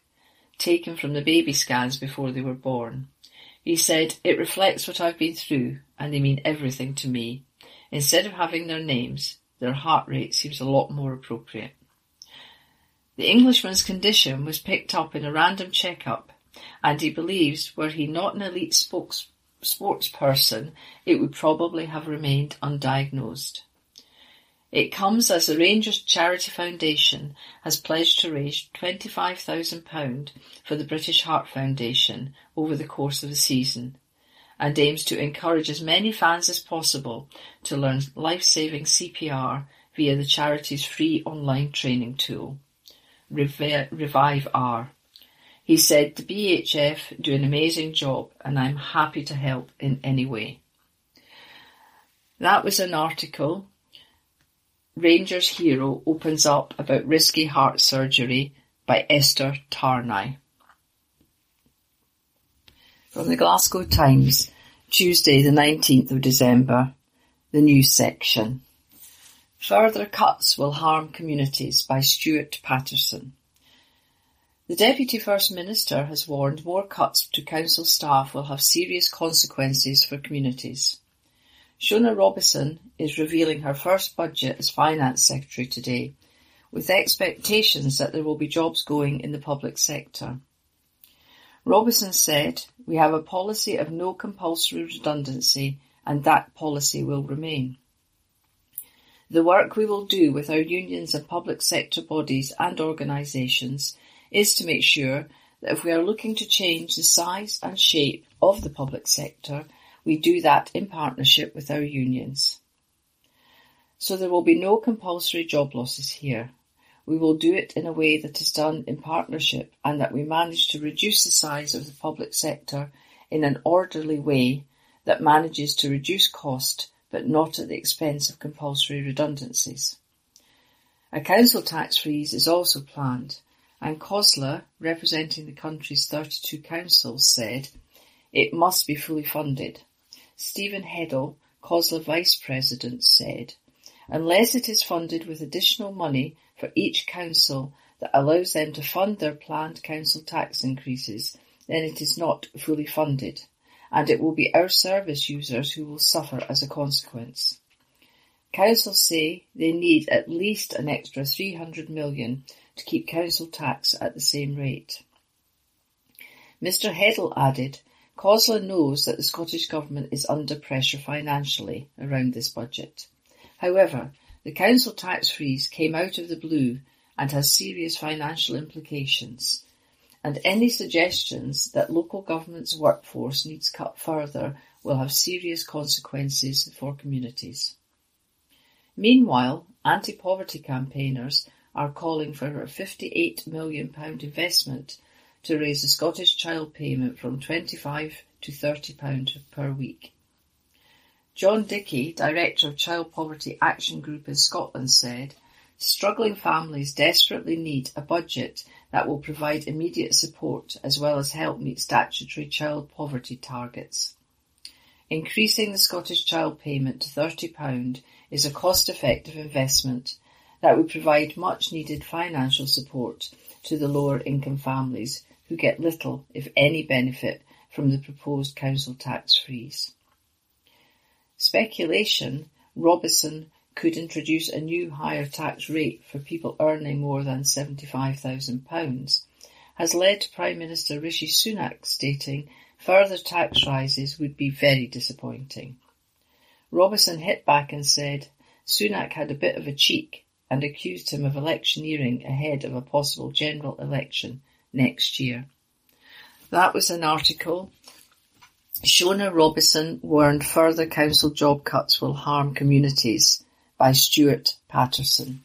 taken from the baby scans before they were born. He said, it reflects what I've been through and they mean everything to me. Instead of having their names, their heart rate seems a lot more appropriate. The Englishman's condition was picked up in a random checkup and he believes were he not an elite spokes sports person, it would probably have remained undiagnosed. It comes as the Rangers Charity Foundation has pledged to raise £25,000 for the British Heart Foundation over the course of the season and aims to encourage as many fans as possible to learn life-saving CPR via the charity's free online training tool, RevivR. He said the BHF do an amazing job and I'm happy to help in any way. That was an article. Rangers Hero opens up about risky heart surgery by Esther Tarnay. From the Glasgow Times, Tuesday the 19th of December, the news section. Further cuts will harm communities by Stuart Patterson. The Deputy First Minister has warned more cuts to council staff will have serious consequences for communities. Shona Robison is revealing her first budget as Finance Secretary today, with expectations that there will be jobs going in the public sector. Robison said, we have a policy of no compulsory redundancy and that policy will remain. The work we will do with our unions and public sector bodies and organisations is to make sure that if we are looking to change the size and shape of the public sector, we do that in partnership with our unions. So there will be no compulsory job losses here. We will do it in a way that is done in partnership and that we manage to reduce the size of the public sector in an orderly way that manages to reduce cost but not at the expense of compulsory redundancies. A council tax freeze is also planned and COSLA, representing the country's 32 councils, said it must be fully funded. Steven Heddle, COSLA Vice President said, unless it is funded with additional money for each council that allows them to fund their planned council tax increases, then it is not fully funded, and it will be our service users who will suffer as a consequence. Councils say they need at least an extra 300 million to keep council tax at the same rate. Mr Heddle added, COSLA knows that the Scottish Government is under pressure financially around this budget. However, the council tax freeze came out of the blue and has serious financial implications, and any suggestions that local government's workforce needs cut further will have serious consequences for communities. Meanwhile, anti-poverty campaigners are calling for a £58 million investment to raise the Scottish child payment from £25 to £30 per week. John Dickie, Director of Child Poverty Action Group in Scotland said, struggling families desperately need a budget that will provide immediate support as well as help meet statutory child poverty targets. Increasing the Scottish child payment to £30 is a cost-effective investment that would provide much needed financial support to the lower income families who get little, if any benefit from the proposed council tax freeze. Speculation Robison could introduce a new higher tax rate for people earning more than £75,000 has led to Prime Minister Rishi Sunak stating further tax rises would be very disappointing. Robison hit back and said Sunak had a bit of a cheek and accused him of electioneering ahead of a possible general election next year. That was an article Shona Robison warned further council job cuts will harm communities by Stuart Patterson.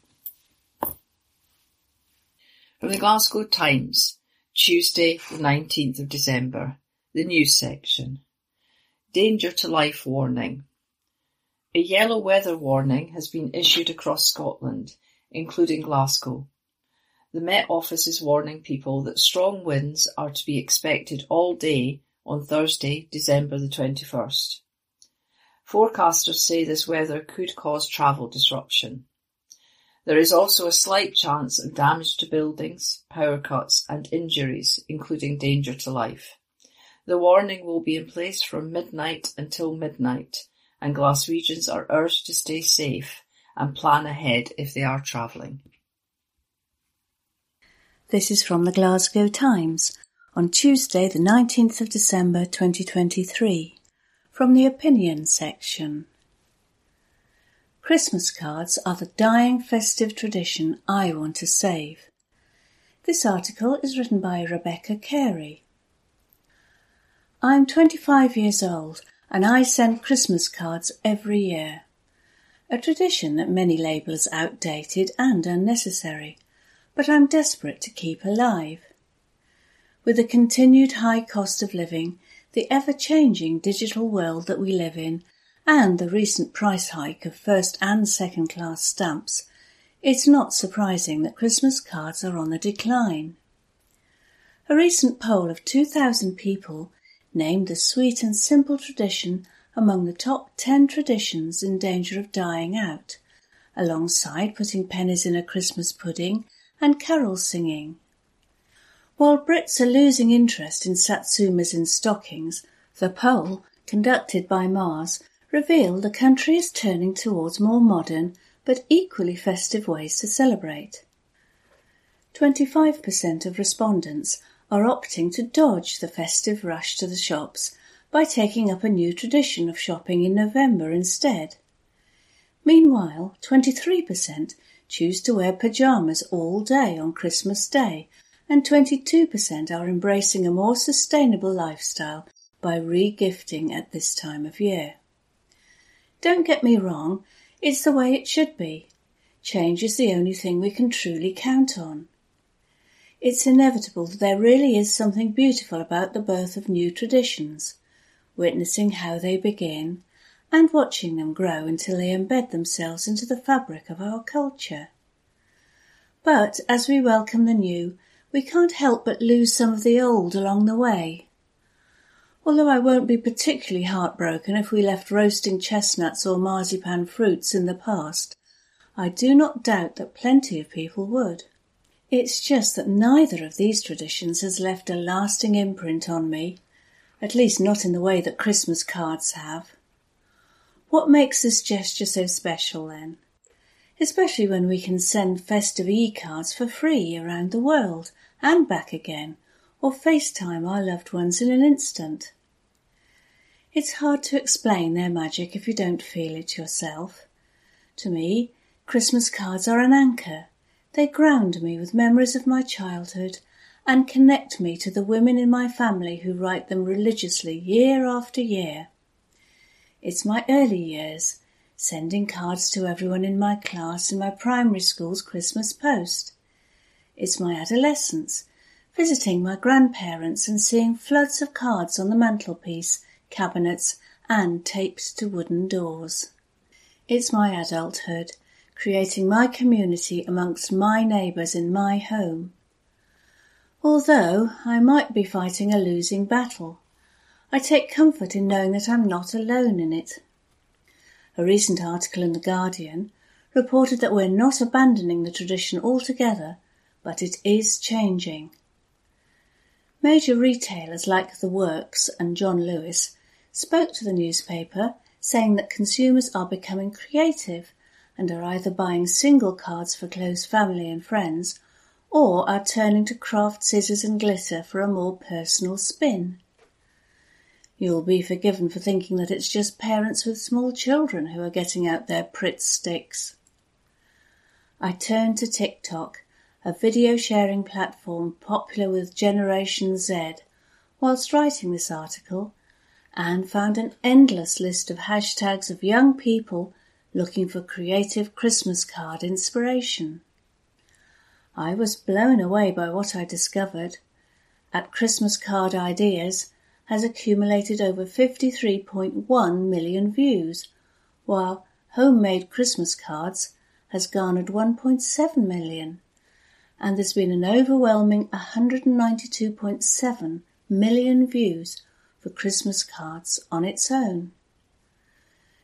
From the Glasgow Times, Tuesday the 19th of December, the news section. Danger to life warning. A yellow weather warning has been issued across Scotland, including Glasgow. The Met Office is warning people that strong winds are to be expected all day on Thursday, December the 21st. Forecasters say this weather could cause travel disruption. There is also a slight chance of damage to buildings, power cuts and injuries, including danger to life. The warning will be in place from midnight until midnight and Glaswegians are urged to stay safe and plan ahead if they are travelling. This is from the Glasgow Times on Tuesday, the 19th of December 2023, from the opinion section. Christmas cards are the dying festive tradition I want to save. This article is written by Rebecca Carey. I'm 25 years old and I send Christmas cards every year. A tradition that many label as outdated and unnecessary, but I'm desperate to keep alive. With the continued high cost of living, the ever-changing digital world that we live in, and the recent price hike of first and second class stamps, it's not surprising that Christmas cards are on the decline. A recent poll of 2,000 people named the sweet and simple tradition among the top 10 traditions in danger of dying out, alongside putting pennies in a Christmas pudding and carol singing. While Brits are losing interest in satsumas in stockings, the poll, conducted by Mars, revealed the country is turning towards more modern but equally festive ways to celebrate. 25% of respondents are opting to dodge the festive rush to the shops by taking up a new tradition of shopping in November instead. Meanwhile, 23% choose to wear pyjamas all day on Christmas Day and 22% are embracing a more sustainable lifestyle by re-gifting at this time of year. Don't get me wrong, it's the way it should be. Change is the only thing we can truly count on. It's inevitable that there really is something beautiful about the birth of new traditions, witnessing how they begin and watching them grow until they embed themselves into the fabric of our culture. But as we welcome the new, we can't help but lose some of the old along the way. Although I won't be particularly heartbroken if we left roasting chestnuts or marzipan fruits in the past, I do not doubt that plenty of people would. It's just that neither of these traditions has left a lasting imprint on me, at least not in the way that Christmas cards have. What makes this gesture so special then? Especially when we can send festive e-cards for free around the world and back again, or FaceTime our loved ones in an instant. It's hard to explain their magic if you don't feel it yourself. To me, Christmas cards are an anchor. They ground me with memories of my childhood and connect me to the women in my family who write them religiously year after year. It's my early years, sending cards to everyone in my class in my primary school's Christmas post. It's my adolescence, visiting my grandparents and seeing floods of cards on the mantelpiece, cabinets, and taped to wooden doors. It's my adulthood, creating my community amongst my neighbours in my home Although I might be fighting a losing battle, I take comfort in knowing that I'm not alone in it. A recent article in The Guardian reported that we're not abandoning the tradition altogether, but it is changing. Major retailers like The Works and John Lewis spoke to the newspaper saying that consumers are becoming creative and are either buying single cards for close family and friends or are turning to craft scissors and glitter for a more personal spin. You'll be forgiven for thinking that it's just parents with small children who are getting out their Pritt sticks. I turned to TikTok, a video sharing platform popular with Generation Z, whilst writing this article, and found an endless list of hashtags of young people looking for creative Christmas card inspiration. I was blown away by what I discovered. At Christmas Card Ideas has accumulated over 53.1 million views, while Homemade Christmas Cards has garnered 1.7 million, and there's been an overwhelming 192.7 million views for Christmas cards on its own.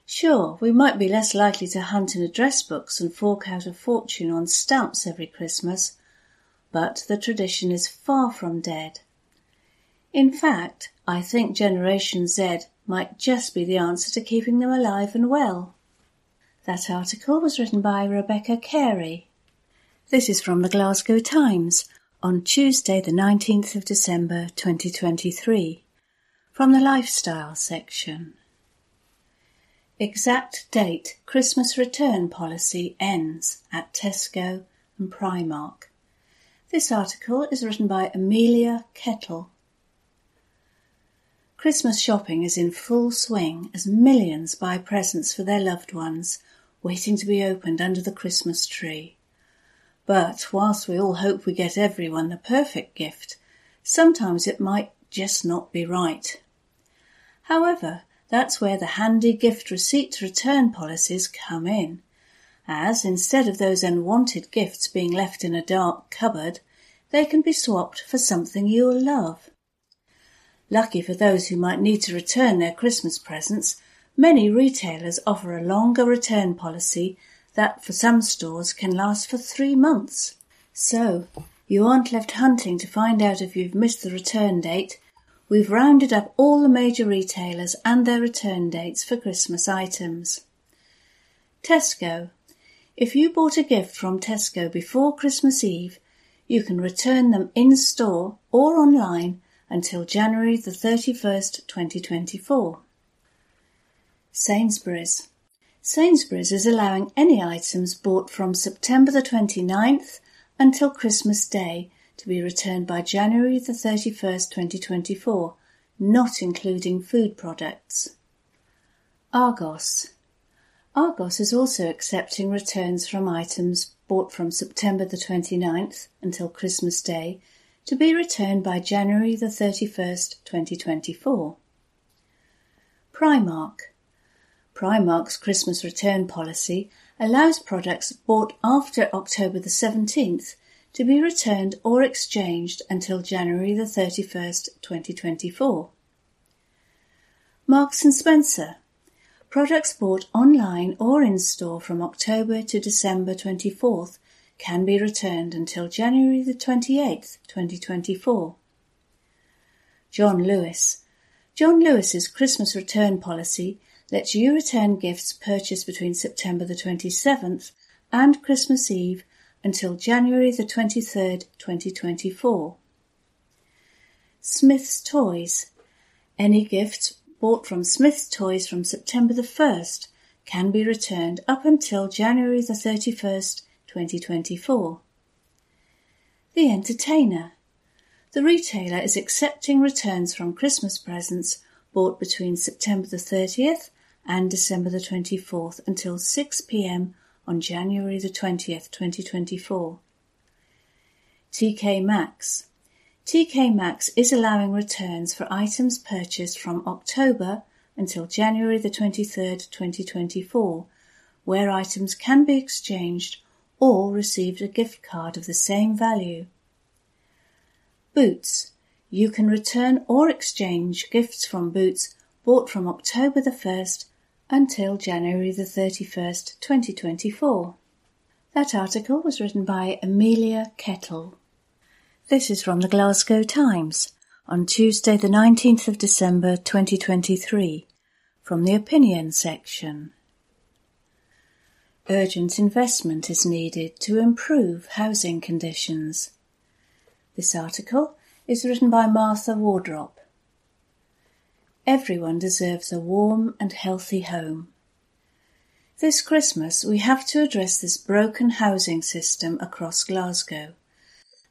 Sure, we might be less likely to hunt in address books and fork out a fortune on stamps every Christmas, but the tradition is far from dead. In fact, I think Generation Z might just be the answer to keeping them alive and well. That article was written by Rebecca Carey. This is from the Glasgow Times on Tuesday, the 19th of December 2023, from the Lifestyle section. Exact date Christmas return policy ends at Tesco and Primark. This article is written by Amelia Kettle. Christmas shopping is in full swing as millions buy presents for their loved ones, waiting to be opened under the Christmas tree. But whilst we all hope we get everyone the perfect gift, sometimes it might just not be right. However, that's where the handy gift receipt return policies come in, as instead of those unwanted gifts being left in a dark cupboard, they can be swapped for something you'll love. Lucky for those who might need to return their Christmas presents, many retailers offer a longer return policy that for some stores can last for three months. So, you aren't left hunting to find out if you've missed the return date We've rounded up all the major retailers and their return dates for Christmas items. Tesco. If you bought a gift from Tesco before Christmas Eve, you can return them in store or online until January the 31st, 2024. Sainsbury's. Sainsbury's is allowing any items bought from September the 29th until Christmas Day to be returned by January the 31st, 2024, not including food products. Argos. Argos is also accepting returns from items bought from September the 29th until Christmas Day to be returned by January the 31st, 2024. Primark. Primark's Christmas return policy allows products bought after October the 17th to be returned or exchanged until January the 31st, 2024. Marks and Spencer. Products bought online or in store from October to December 24th can be returned until January the 28th, 2024. John Lewis. John Lewis's Christmas return policy lets you return gifts purchased between September the 27th and Christmas Eve until January the 23rd, 2024. Smith's Toys. Any gifts bought from Smith's Toys from September the 1st can be returned up until January the 31st, 2024. The Entertainer. The retailer is accepting returns from Christmas presents bought between September the 30th and December the 24th until 6 pm on January the 20th, 2024. TK Maxx. TK Maxx is allowing returns for items purchased from October until January the 23rd, 2024, where items can be exchanged or received a gift card of the same value. Boots. You can return or exchange gifts from Boots bought from October the 1st until January the 31st, 2024. That article was written by Amelia Kettle. This is from the Glasgow Times on Tuesday the 19th of December 2023 from the opinion section. Urgent investment is needed to improve housing conditions. This article is written by Martha Wardrop. Everyone deserves a warm and healthy home. This Christmas we have to address this broken housing system across Glasgow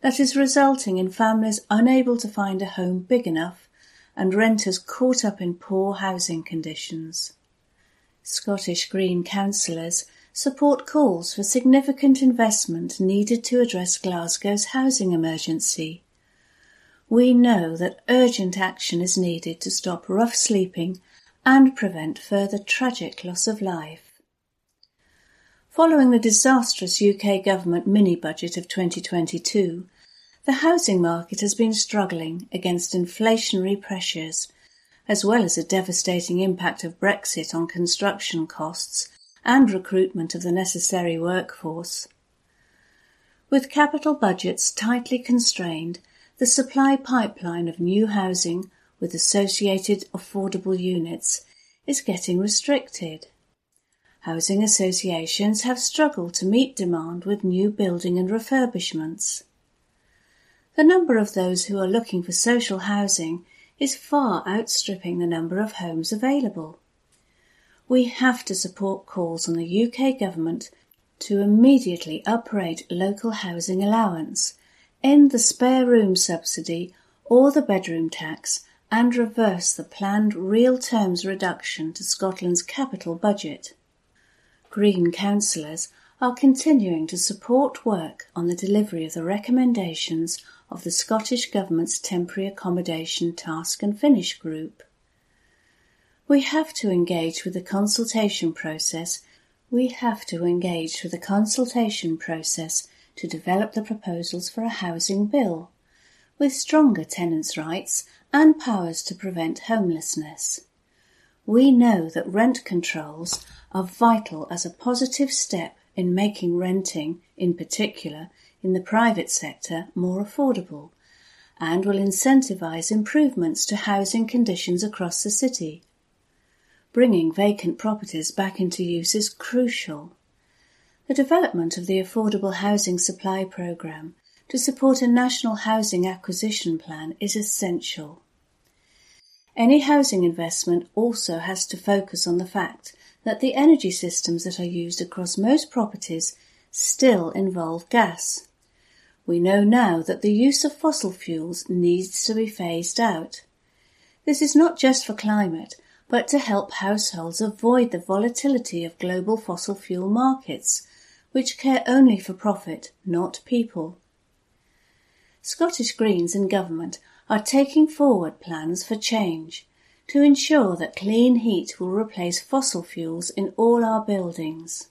that is resulting in families unable to find a home big enough and renters caught up in poor housing conditions. Scottish Green councillors support calls for significant investment needed to address Glasgow's housing emergency we know that urgent action is needed to stop rough sleeping and prevent further tragic loss of life. Following the disastrous UK government mini-budget of 2022, the housing market has been struggling against inflationary pressures, as well as a devastating impact of Brexit on construction costs and recruitment of the necessary workforce. With capital budgets tightly constrained the supply pipeline of new housing with associated affordable units is getting restricted. Housing associations have struggled to meet demand with new building and refurbishments. The number of those who are looking for social housing is far outstripping the number of homes available. We have to support calls on the UK government to immediately uprate local housing allowance end the spare room subsidy or the bedroom tax and reverse the planned real terms reduction to Scotland's capital budget. Green councillors are continuing to support work on the delivery of the recommendations of the Scottish Government's Temporary Accommodation Task and Finish Group. We have to engage with the consultation process. We have to engage with the consultation process to develop the proposals for a housing bill, with stronger tenants' rights and powers to prevent homelessness. We know that rent controls are vital as a positive step in making renting, in particular in the private sector, more affordable, and will incentivise improvements to housing conditions across the city. Bringing vacant properties back into use is crucial. The development of the Affordable Housing Supply Programme to support a national housing acquisition plan is essential. Any housing investment also has to focus on the fact that the energy systems that are used across most properties still involve gas. We know now that the use of fossil fuels needs to be phased out. This is not just for climate, but to help households avoid the volatility of global fossil fuel markets which care only for profit, not people. Scottish Greens and government are taking forward plans for change to ensure that clean heat will replace fossil fuels in all our buildings.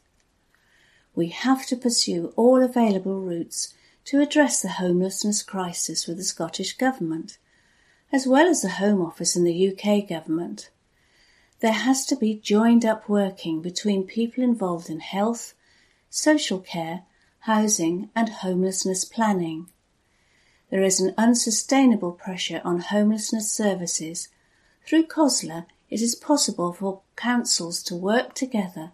We have to pursue all available routes to address the homelessness crisis with the Scottish Government, as well as the Home Office and the UK Government. There has to be joined up working between people involved in health, social care, housing and homelessness planning. There is an unsustainable pressure on homelessness services. Through COSLA, it is possible for councils to work together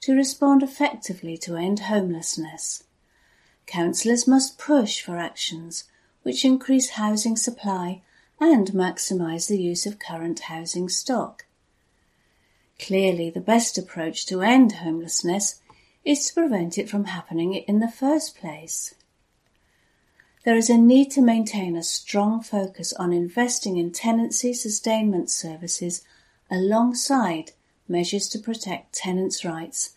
to respond effectively to end homelessness. Councillors must push for actions which increase housing supply and maximise the use of current housing stock. Clearly, the best approach to end homelessness is to prevent it from happening in the first place. There is a need to maintain a strong focus on investing in tenancy sustainment services alongside measures to protect tenants' rights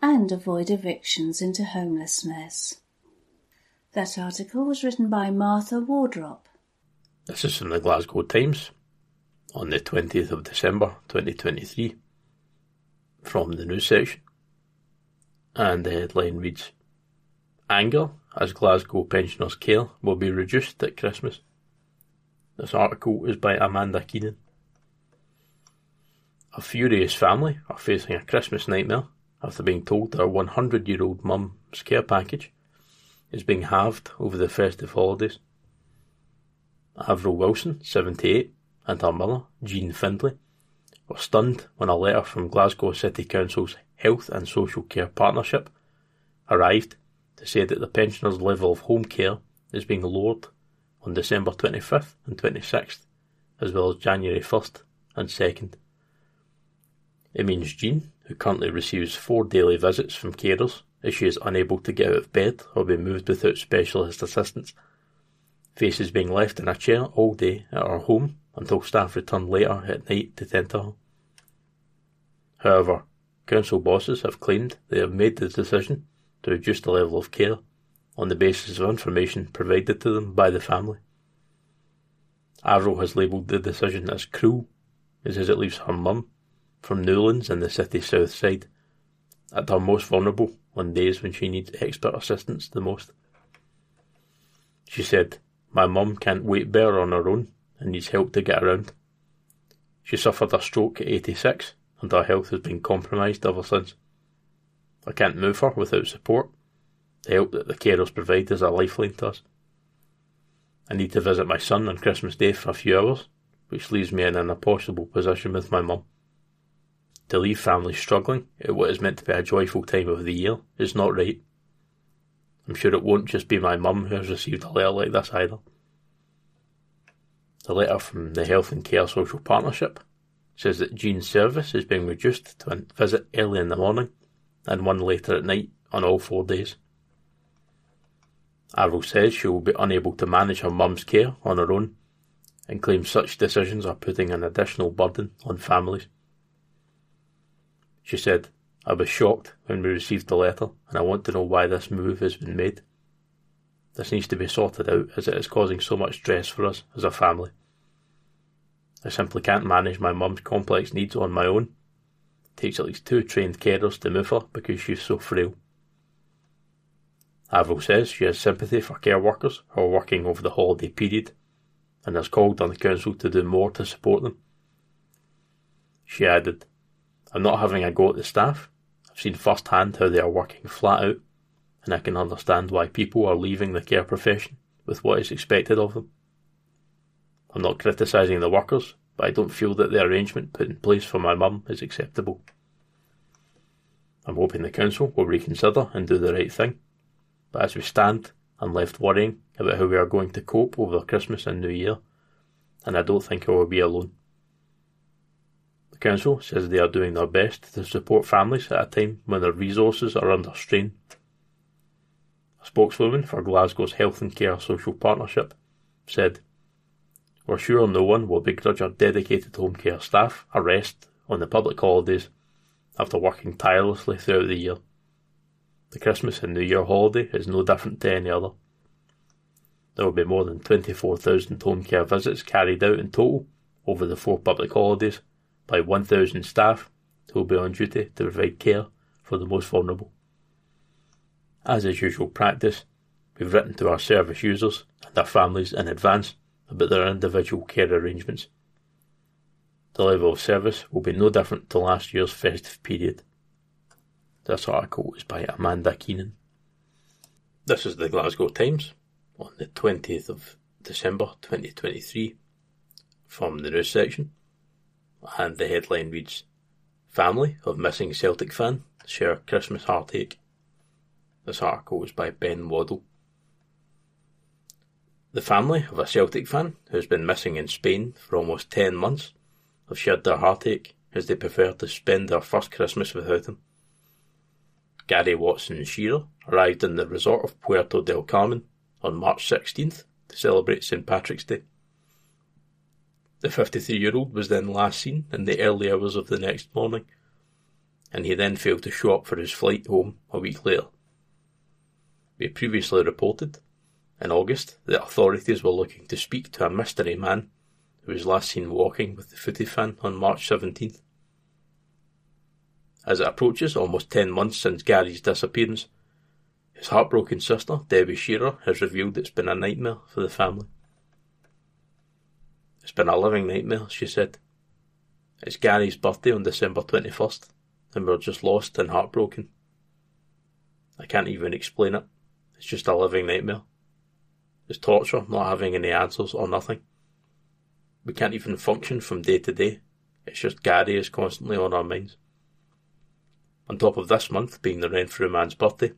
and avoid evictions into homelessness. That article was written by Martha Wardrop. This is from the Glasgow Times on the 20th of December 2023 from the news section. And the headline reads Anger as Glasgow pensioners' care will be reduced at Christmas. This article is by Amanda Keenan. A furious family are facing a Christmas nightmare after being told their 100 year old mum's care package is being halved over the festive holidays. Avril Wilson, 78, and her mother, Jean Findlay, were stunned when a letter from Glasgow City Council's Health and Social Care Partnership arrived to say that the pensioners' level of home care is being lowered on December 25th and 26th, as well as January 1st and 2nd. It means Jean, who currently receives four daily visits from carers if she is unable to get out of bed or be moved without specialist assistance, faces being left in a chair all day at her home until staff return later at night to tend to her. However, council bosses have claimed they have made the decision to reduce the level of care on the basis of information provided to them by the family. Avril has labelled the decision as cruel, as it leaves her mum from Newlands in the city's south side at her most vulnerable on days when she needs expert assistance the most. She said, My mum can't weight bear on her own and needs help to get around. She suffered a stroke at 86 and her health has been compromised ever since. I can't move her without support. The help that the carers provide is a lifeline to us. I need to visit my son on Christmas Day for a few hours, which leaves me in an impossible position with my mum. To leave families struggling at what is meant to be a joyful time of the year is not right. I'm sure it won't just be my mum who has received a letter like this either. The letter from the Health and Care Social Partnership says that Jean's service is being reduced to a visit early in the morning and one later at night on all four days. Avril says she will be unable to manage her mum's care on her own and claims such decisions are putting an additional burden on families. She said, I was shocked when we received the letter and I want to know why this move has been made. This needs to be sorted out as it is causing so much stress for us as a family. I simply can't manage my mum's complex needs on my own. It takes at least two trained carers to move her because she's so frail. Avril says she has sympathy for care workers who are working over the holiday period and has called on the council to do more to support them. She added, I'm not having a go at the staff. I've seen firsthand how they are working flat out, and I can understand why people are leaving the care profession with what is expected of them. I'm not criticising the workers, but I don't feel that the arrangement put in place for my mum is acceptable. I'm hoping the council will reconsider and do the right thing. But as we stand, I'm left worrying about how we are going to cope over Christmas and New Year, and I don't think I will be alone. The council says they are doing their best to support families at a time when their resources are under strain. A spokeswoman for Glasgow's Health and Care Social Partnership said, We're sure no one will begrudge our dedicated home care staff a rest on the public holidays after working tirelessly throughout the year. The Christmas and New Year holiday is no different to any other. There will be more than 24,000 home care visits carried out in total over the four public holidays by 1,000 staff who will be on duty to provide care for the most vulnerable. As is usual practice, we've written to our service users and their families in advance about their individual care arrangements. The level of service will be no different to last year's festive period. This article is by Amanda Keenan. This is the Glasgow Times on the 20th of December 2023 from the news section and the headline reads Family of missing Celtic fan share Christmas heartache. This article is by Ben Waddle. The family of a Celtic fan who's been missing in Spain for almost 10 months have shared their heartache as they prefer to spend their first Christmas without him. Gary Watson Shearer arrived in the resort of Puerto del Carmen on March 16th to celebrate St Patrick's Day. The 53 year old was then last seen in the early hours of the next morning, and he then failed to show up for his flight home a week later. We previously reported in August the authorities were looking to speak to a mystery man who was last seen walking with the footy fan on March 17th. As it approaches almost 10 months since Gary's disappearance, his heartbroken sister, Debbie Shearer, has revealed it's been a nightmare for the family. It's been a living nightmare, she said. It's Gary's birthday on December 21st, and we're just lost and heartbroken. I can't even explain it. It's just a living nightmare. It's torture not having any answers or nothing. We can't even function from day to day. It's just Gary is constantly on our minds. On top of this month being the Renfrew man's birthday,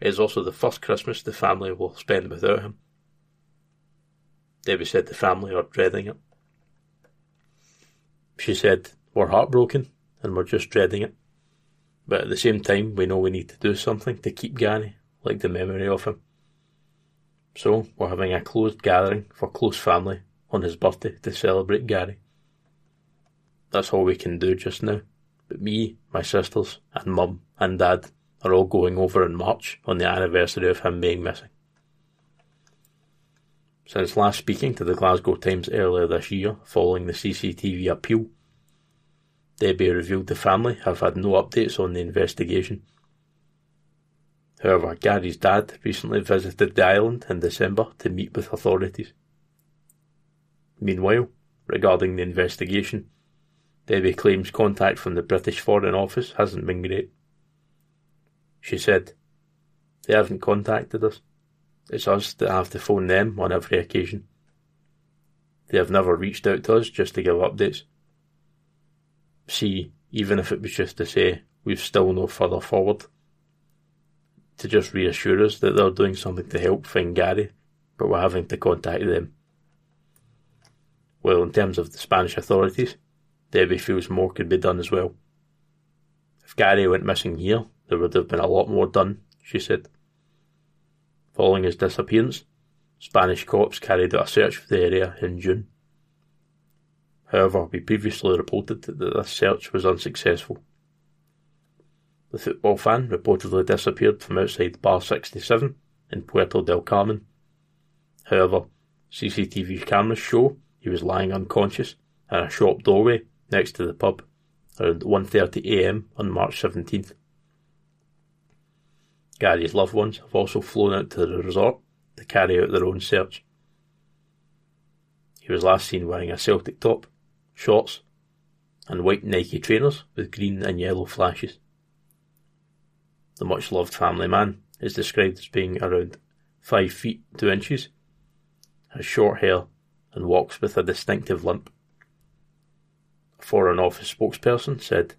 it is also the first Christmas the family will spend without him. Debbie said the family are dreading it. She said, We're heartbroken and we're just dreading it. But at the same time, we know we need to do something to keep Gary, like the memory of him. So, we're having a closed gathering for close family on his birthday to celebrate Gary. That's all we can do just now. But me, my sisters, and mum and dad are all going over in March on the anniversary of him being missing. Since last speaking to the Glasgow Times earlier this year, following the CCTV appeal, Debbie revealed the family have had no updates on the investigation. However, Gary's dad recently visited the island in December to meet with authorities. Meanwhile, regarding the investigation, Debbie claims contact from the British Foreign Office hasn't been great. She said, They haven't contacted us. It's us that have to phone them on every occasion. They have never reached out to us just to give updates. See, even if it was just to say we've still no further forward, to just reassure us that they're doing something to help find Gary, but we're having to contact them. Well, in terms of the Spanish authorities, Debbie feels more could be done as well. If Gary went missing here, there would have been a lot more done, she said. Following his disappearance, Spanish cops carried out a search for the area in June. However, we previously reported that this search was unsuccessful. The football fan reportedly disappeared from outside Bar 67 in Puerto del Carmen. However, CCTV cameras show he was lying unconscious in a shop doorway next to the pub around 1.30am on March 17th. Gary's loved ones have also flown out to the resort to carry out their own search. He was last seen wearing a Celtic top, shorts, and white Nike trainers with green and yellow flashes. The much loved family man is described as being around 5 feet 2 inches, has short hair, and walks with a distinctive limp. A Foreign Office spokesperson said,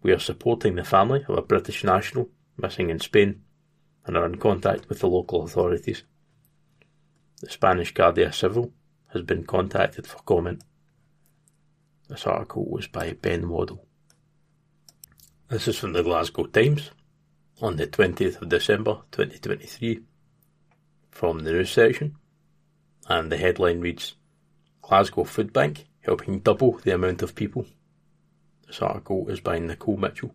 We are supporting the family of a British national missing in Spain, and are in contact with the local authorities. The Spanish Guardia Civil has been contacted for comment. This article was by Ben Waddle. This is from the Glasgow Times on the 20th of December 2023 from the news section, and the headline reads Glasgow Food Bank helping double the amount of people. This article is by Nicole Mitchell.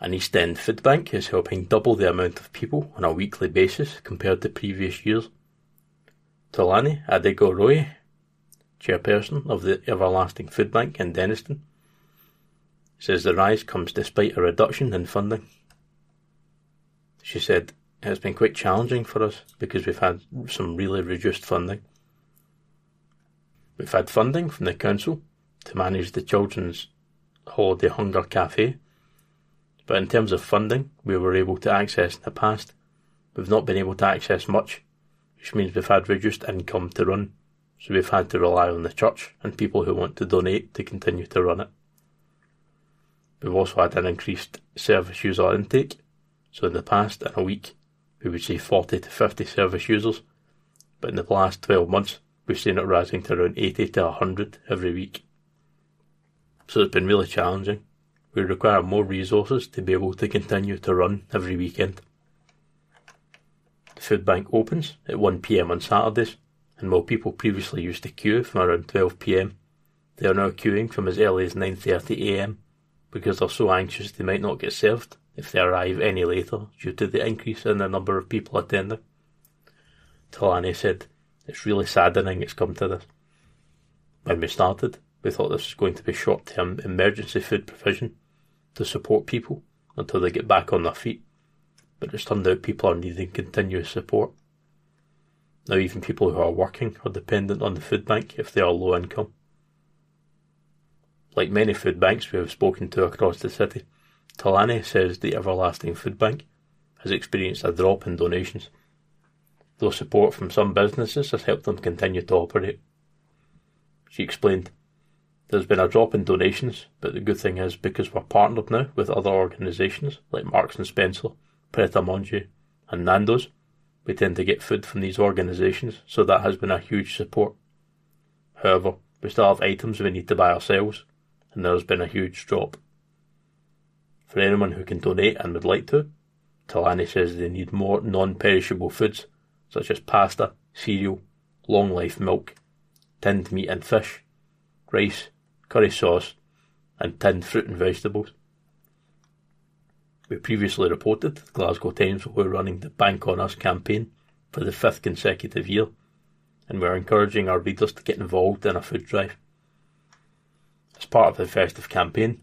An East End food bank is helping double the amount of people on a weekly basis compared to previous years. Tolani Adegoroye, chairperson of the Everlasting Food Bank in Dennistoun, says the rise comes despite a reduction in funding. She said, It has been quite challenging for us because we've had some really reduced funding. We've had funding from the council to manage the children's holiday hunger cafe, but in terms of funding we were able to access in the past, we've not been able to access much, which means we've had reduced income to run, so we've had to rely on the church and people who want to donate to continue to run it. We've also had an increased service user intake, so in the past, in a week, we would say 40 to 50 service users, but in the last 12 months, we've seen it rising to around 80 to 100 every week. So it's been really challenging. We require more resources to be able to continue to run every weekend. The food bank opens at 1pm on Saturdays, and while people previously used to queue from around 12pm, they are now queuing from as early as 9.30am because they're so anxious they might not get served if they arrive any later due to the increase in the number of people attending. Tolani said, It's really saddening it's come to this. When we started, we thought this was going to be short term emergency food provision to support people until they get back on their feet, but it's turned out people are needing continuous support. Now, even people who are working are dependent on the food bank if they are low income. Like many food banks we have spoken to across the city, Tolani says the Everlasting Food Bank has experienced a drop in donations, though support from some businesses has helped them continue to operate. She explained, There's been a drop in donations, but the good thing is because we're partnered now with other organisations like Marks and Spencer, Pret a Manger, and Nando's, we tend to get food from these organisations, so that has been a huge support. However, we still have items we need to buy ourselves, and there has been a huge drop. For anyone who can donate and would like to, Tolani says they need more non-perishable foods such as pasta, cereal, long life milk, tinned meat and fish, rice, curry sauce, and tinned fruit and vegetables. We previously reported the Glasgow Times were running the Bank on Us campaign for the fifth consecutive year, and we're encouraging our readers to get involved in a food drive. As part of the festive campaign,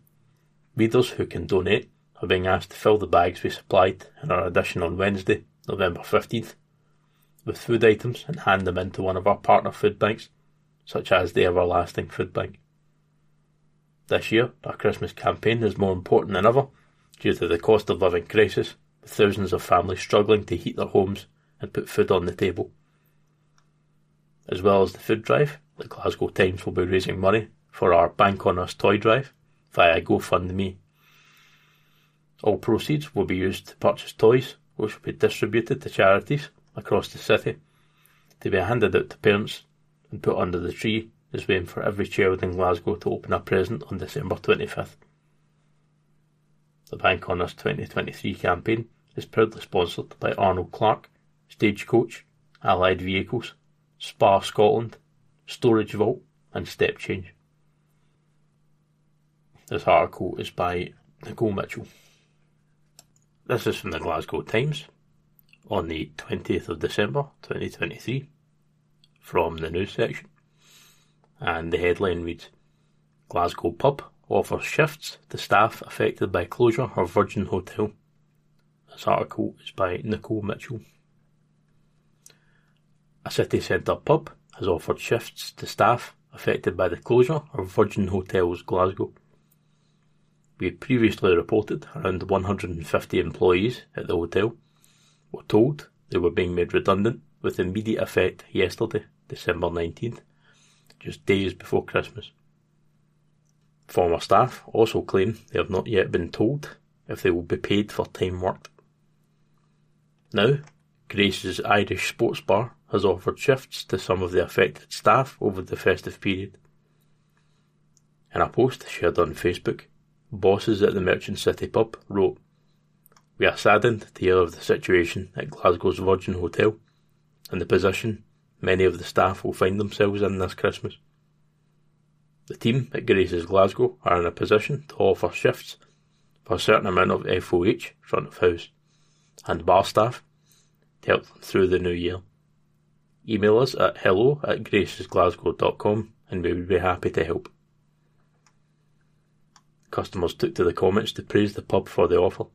readers who can donate are being asked to fill the bags we supplied in our edition on Wednesday, November 15th, with food items and hand them into one of our partner food banks, such as the Everlasting Food Bank. This year, our Christmas campaign is more important than ever due to the cost of living crisis, with thousands of families struggling to heat their homes and put food on the table. As well as the food drive, the Glasgow Times will be raising money for our Bank on Us toy drive via GoFundMe. All proceeds will be used to purchase toys, which will be distributed to charities across the city to be handed out to parents and put under the tree as we aim for every child in Glasgow to open a present on December 25th. The Bank on Us 2023 campaign is proudly sponsored by Arnold Clark, Stagecoach, Allied Vehicles, Spar Scotland, Storage Vault, and Step Change. This article is by Nicole Mitchell. This is from the Glasgow Times on the 20th of December 2023 from the news section. And the headline reads Glasgow pub offers shifts to staff affected by closure of Virgin Hotel. This article is by Nicole Mitchell. A city centre pub has offered shifts to staff affected by the closure of Virgin Hotels Glasgow. We previously reported around 150 employees at the hotel were told they were being made redundant with immediate effect yesterday, December 19th, just days before Christmas. Former staff also claim they have not yet been told if they will be paid for time worked. Now, Grace's Irish Sports Bar has offered shifts to some of the affected staff over the festive period. In a post shared on Facebook, bosses at the Merchant City pub wrote, We are saddened to hear of the situation at Glasgow's Virgin Hotel and the position many of the staff will find themselves in this Christmas. The team at Grace's Glasgow are in a position to offer shifts for a certain amount of FOH front of house and bar staff to help them through the new year. Email us at hello at gracesglasgow.com and we would be happy to help. Customers took to the comments to praise the pub for the offer.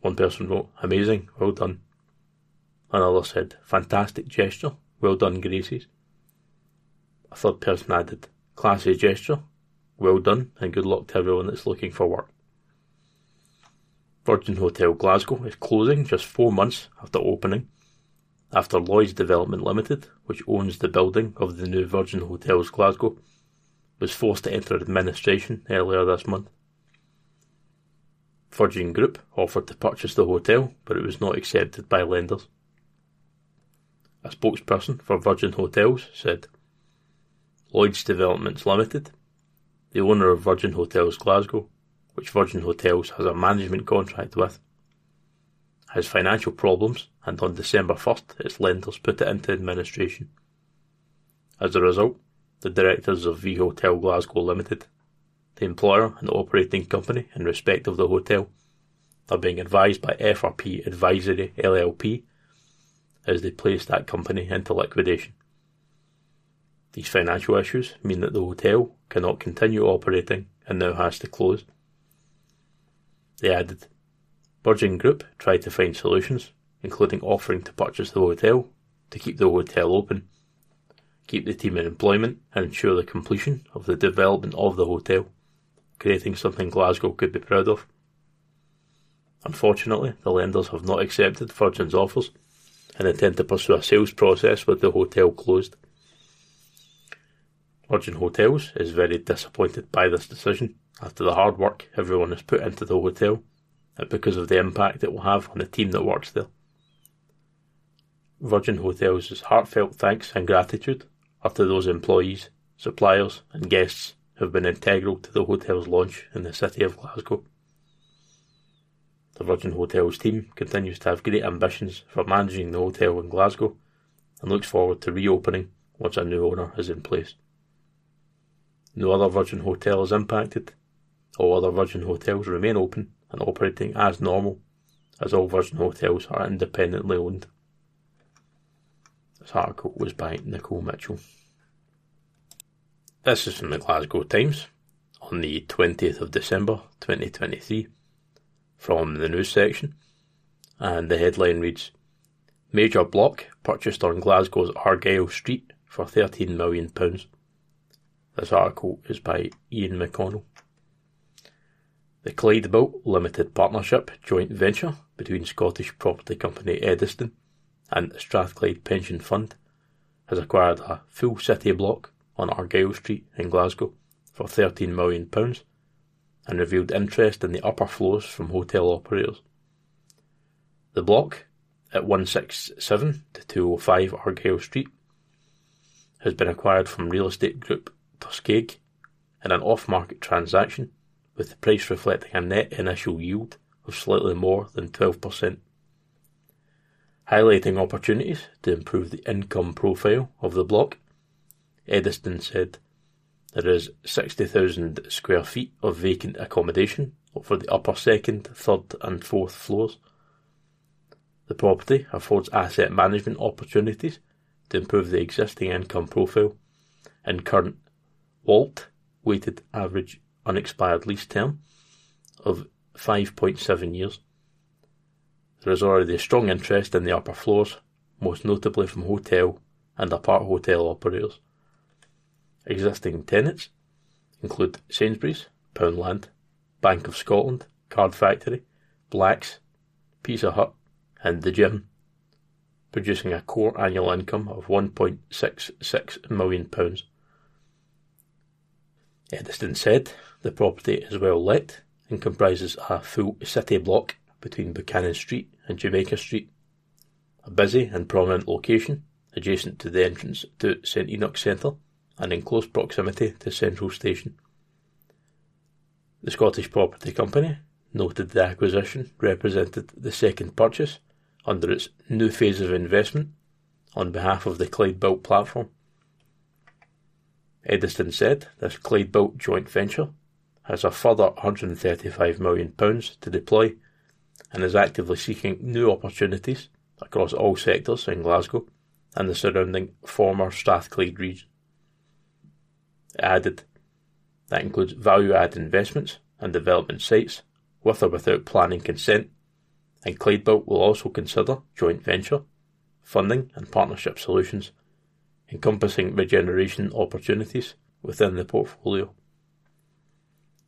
One person wrote, Amazing, well done. Another said, Fantastic gesture, well done, Gracie's. A third person added, Classy gesture. Well done, and good luck to everyone that's looking for work. Virgin Hotel Glasgow is closing just four months after opening, after Lloyds Development Limited, which owns the building of the new Virgin Hotels Glasgow, was forced to enter administration earlier this month. Virgin Group offered to purchase the hotel, but it was not accepted by lenders. A spokesperson for Virgin Hotels said, Lloyds Developments Limited, the owner of Virgin Hotels Glasgow, which Virgin Hotels has a management contract with, has financial problems and on December 1st its lenders put it into administration. As a result, the directors of V Hotel Glasgow Limited, the employer and the operating company in respect of the hotel, are being advised by FRP Advisory LLP as they place that company into liquidation. These financial issues mean that the hotel cannot continue operating and now has to close. They added, Virgin Group tried to find solutions, including offering to purchase the hotel to keep the hotel open keep the team in employment and ensure the completion of the development of the hotel, creating something Glasgow could be proud of. Unfortunately, the lenders have not accepted Virgin's offers and intend to pursue a sales process with the hotel closed. Virgin Hotels is very disappointed by this decision after the hard work everyone has put into the hotel and because of the impact it will have on the team that works there. Virgin Hotels' heartfelt thanks and gratitude after those employees, suppliers, and guests have been integral to the hotel's launch in the city of Glasgow. The Virgin Hotels team continues to have great ambitions for managing the hotel in Glasgow and looks forward to reopening once a new owner is in place. No other Virgin hotel is impacted. All other Virgin hotels remain open and operating as normal, as all Virgin hotels are independently owned. This article was by Nicole Mitchell. This is from the Glasgow Times on the 20th of December 2023 from the news section and the headline reads Major block purchased on Glasgow's Argyle Street for £13 million. This article is by Ian McConnell. The Clydebuilt Limited Partnership joint venture between Scottish property company Eddiston and Strathclyde Pension Fund has acquired a full city block on Argyle Street in Glasgow for £13 million and revealed interest in the upper floors from hotel operators. The block, at 167 to 205 Argyle Street, has been acquired from real estate group Tuskegee in an off-market transaction with the price reflecting a net initial yield of slightly more than 12% highlighting opportunities to improve the income profile of the block. Eddiston said there is 60,000 square feet of vacant accommodation for the upper second, third and fourth floors. The property affords asset management opportunities to improve the existing income profile and current WALT, weighted average unexpired lease term, of 5.7 years. There is already a strong interest in the upper floors, most notably from hotel and apart hotel operators. Existing tenants include Sainsbury's, Poundland, Bank of Scotland, Card Factory, Blacks, Pizza Hut, and The Gym, producing a core annual income of £1.66 million. Eddiston said the property is well let and comprises a full city block between Buchanan Street and Jamaica Street, a busy and prominent location adjacent to the entrance to St Enoch Centre and in close proximity to Central Station. The Scottish Property Company noted the acquisition represented the second purchase under its new phase of investment on behalf of the Clydebuilt platform. Eddiston said this Clydebuilt joint venture has a further £135 million to deploy and is actively seeking new opportunities across all sectors in Glasgow and the surrounding former Strathclyde region. Added, that includes value add investments and development sites, with or without planning consent, and Clydebuilt will also consider joint venture, funding and partnership solutions encompassing regeneration opportunities within the portfolio.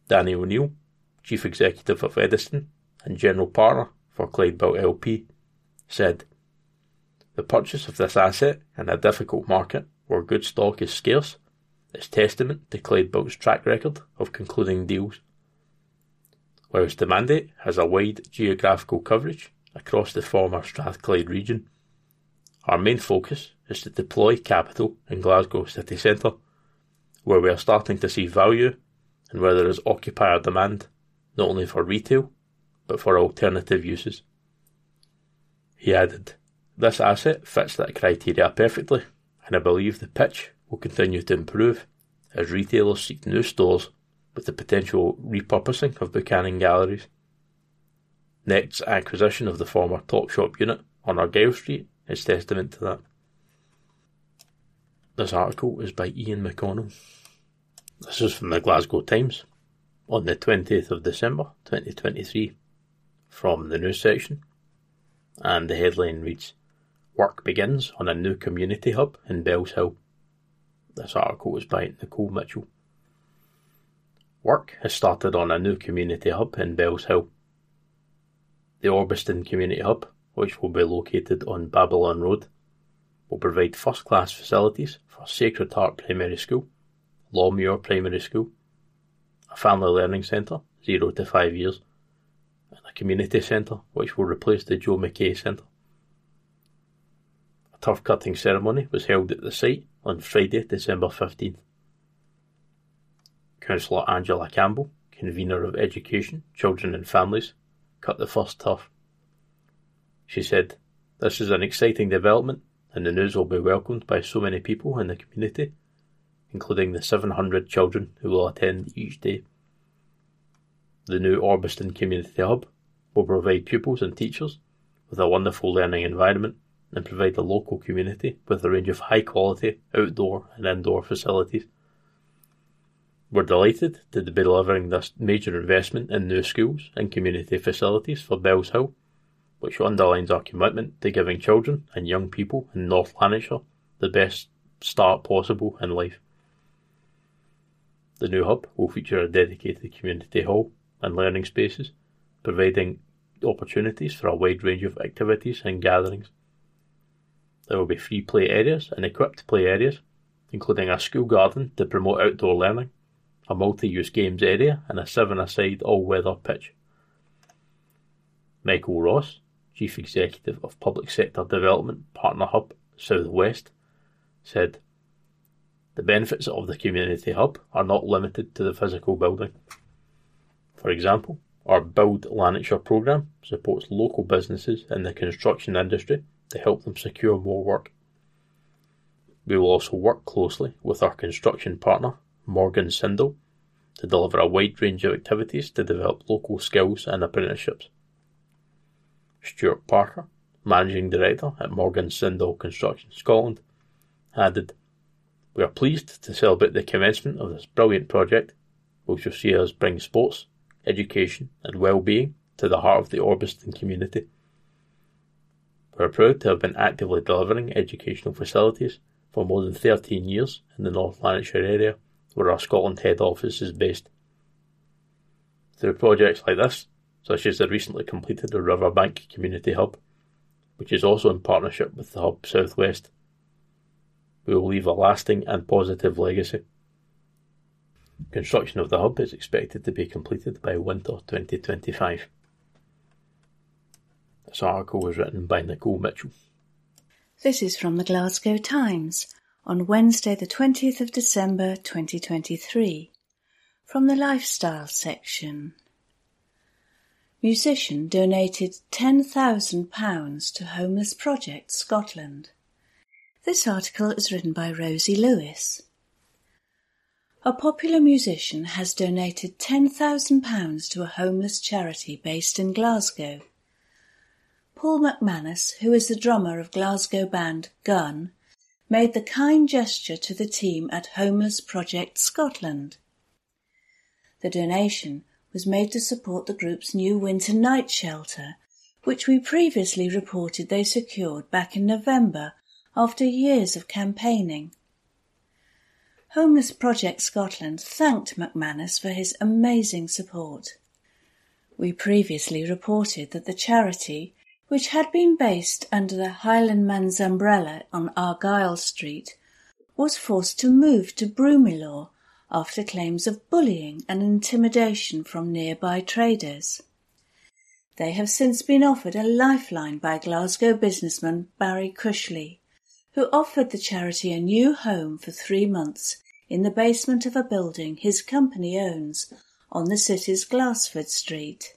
Danny O'Neill, Chief Executive of Eddiston and General Partner for Clydebuilt LP, said, The purchase of this asset in a difficult market where good stock is scarce is testament to Clydebuilt's track record of concluding deals. Whilst the mandate has a wide geographical coverage across the former Strathclyde region, our main focus is to deploy capital in Glasgow city centre, where we are starting to see value and where there is occupier demand, not only for retail, but for alternative uses. He added, This asset fits that criteria perfectly, and I believe the pitch will continue to improve as retailers seek new stores with the potential repurposing of Buchanan galleries. Next's acquisition of the former Topshop unit on Argyle Street is testament to that. This article is by Ian McConnell. This is from the Glasgow Times on the 20th of December 2023 from the news section. And the headline reads Work begins on a new community hub in Bellshill. This article was by Nicole Mitchell. Work has started on a new community hub in Bellshill. The Orbiston Community Hub, which will be located on Babylon Road, will provide first class facilities for Sacred Heart Primary School Lawmuir Primary School, a family learning centre, 0 to 5 years, and a community centre which will replace the Joe McKay Centre. A turf cutting ceremony was held at the site on Friday, December 15th. Councillor Angela Campbell, convener of Education, Children and Families, cut the first turf. She said, This is an exciting development and the news will be welcomed by so many people in the community including the 700 children who will attend each day. The new Orbiston Community Hub will provide pupils and teachers with a wonderful learning environment and provide the local community with a range of high quality outdoor and indoor facilities. We're delighted to be delivering this major investment in new schools and community facilities for Bellshill, which underlines our commitment to giving children and young people in North Lanarkshire the best start possible in life. The new hub will feature a dedicated community hall and learning spaces, providing opportunities for a wide range of activities and gatherings. There will be free play areas and equipped play areas, including a school garden to promote outdoor learning, a multi-use games area and a seven-a-side all-weather pitch. Michael Ross, Chief Executive of Public Sector Development Partner Hub South West, said the benefits of the community hub are not limited to the physical building. For example, our Build Lanarkshire programme supports local businesses in the construction industry to help them secure more work. We will also work closely with our construction partner, Morgan Sindall, to deliver a wide range of activities to develop local skills and apprenticeships. Stuart Parker, Managing Director at Morgan Sindall Construction Scotland, added we are pleased to celebrate the commencement of this brilliant project, which will see us bring sports, education and well-being to the heart of the Orbiston community. We are proud to have been actively delivering educational facilities for more than 13 years in the North Lanarkshire area where our Scotland head office is based. Through projects like this, such as the recently completed Riverbank Community Hub, which is also in partnership with the Hub Southwest, we will leave a lasting and positive legacy. Construction of the hub is expected to be completed by winter 2025. This article was written by Nicole Mitchell. This is from the Glasgow Times on Wednesday, the 20th of December 2023, from the Lifestyle section. Musician donated £10,000 to Homeless Project Scotland. This article is written by Rosie Lewis. A popular musician has donated £10,000 to a homeless charity based in Glasgow. Paul McManus, who is the drummer of Glasgow band Gun, made the kind gesture to the team at Homeless Project Scotland. The donation was made to support the group's new winter night shelter, which we previously reported they secured back in November after years of campaigning. Homeless Project Scotland thanked McManus for his amazing support. We previously reported that the charity, which had been based under the Highlandman's umbrella on Argyle Street, was forced to move to Broomielaw after claims of bullying and intimidation from nearby traders. They have since been offered a lifeline by Glasgow businessman Barry Cushley, who offered the charity a new home for three months in the basement of a building his company owns on the city's Glassford Street.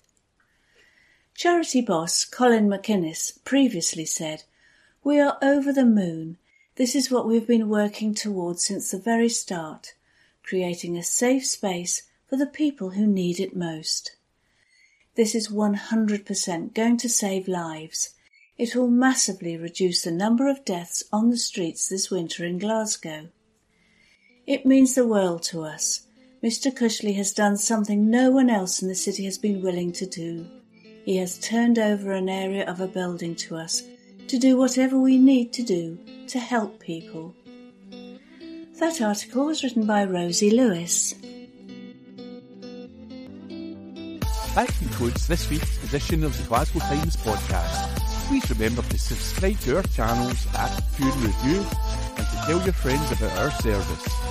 Charity boss Colin McInnes previously said, We are over the moon. This is what we've been working towards since the very start, creating a safe space for the people who need it most. This is 100% going to save lives. It will massively reduce the number of deaths on the streets this winter in Glasgow. It means the world to us. Mr. Cushley has done something no one else in the city has been willing to do. He has turned over an area of a building to us to do whatever we need to do to help people. That article was written by Rosie Lewis. That concludes this week's edition of the Glasgow Times podcast. Please remember to subscribe to our channels at Cue and Review and to tell your friends about our service.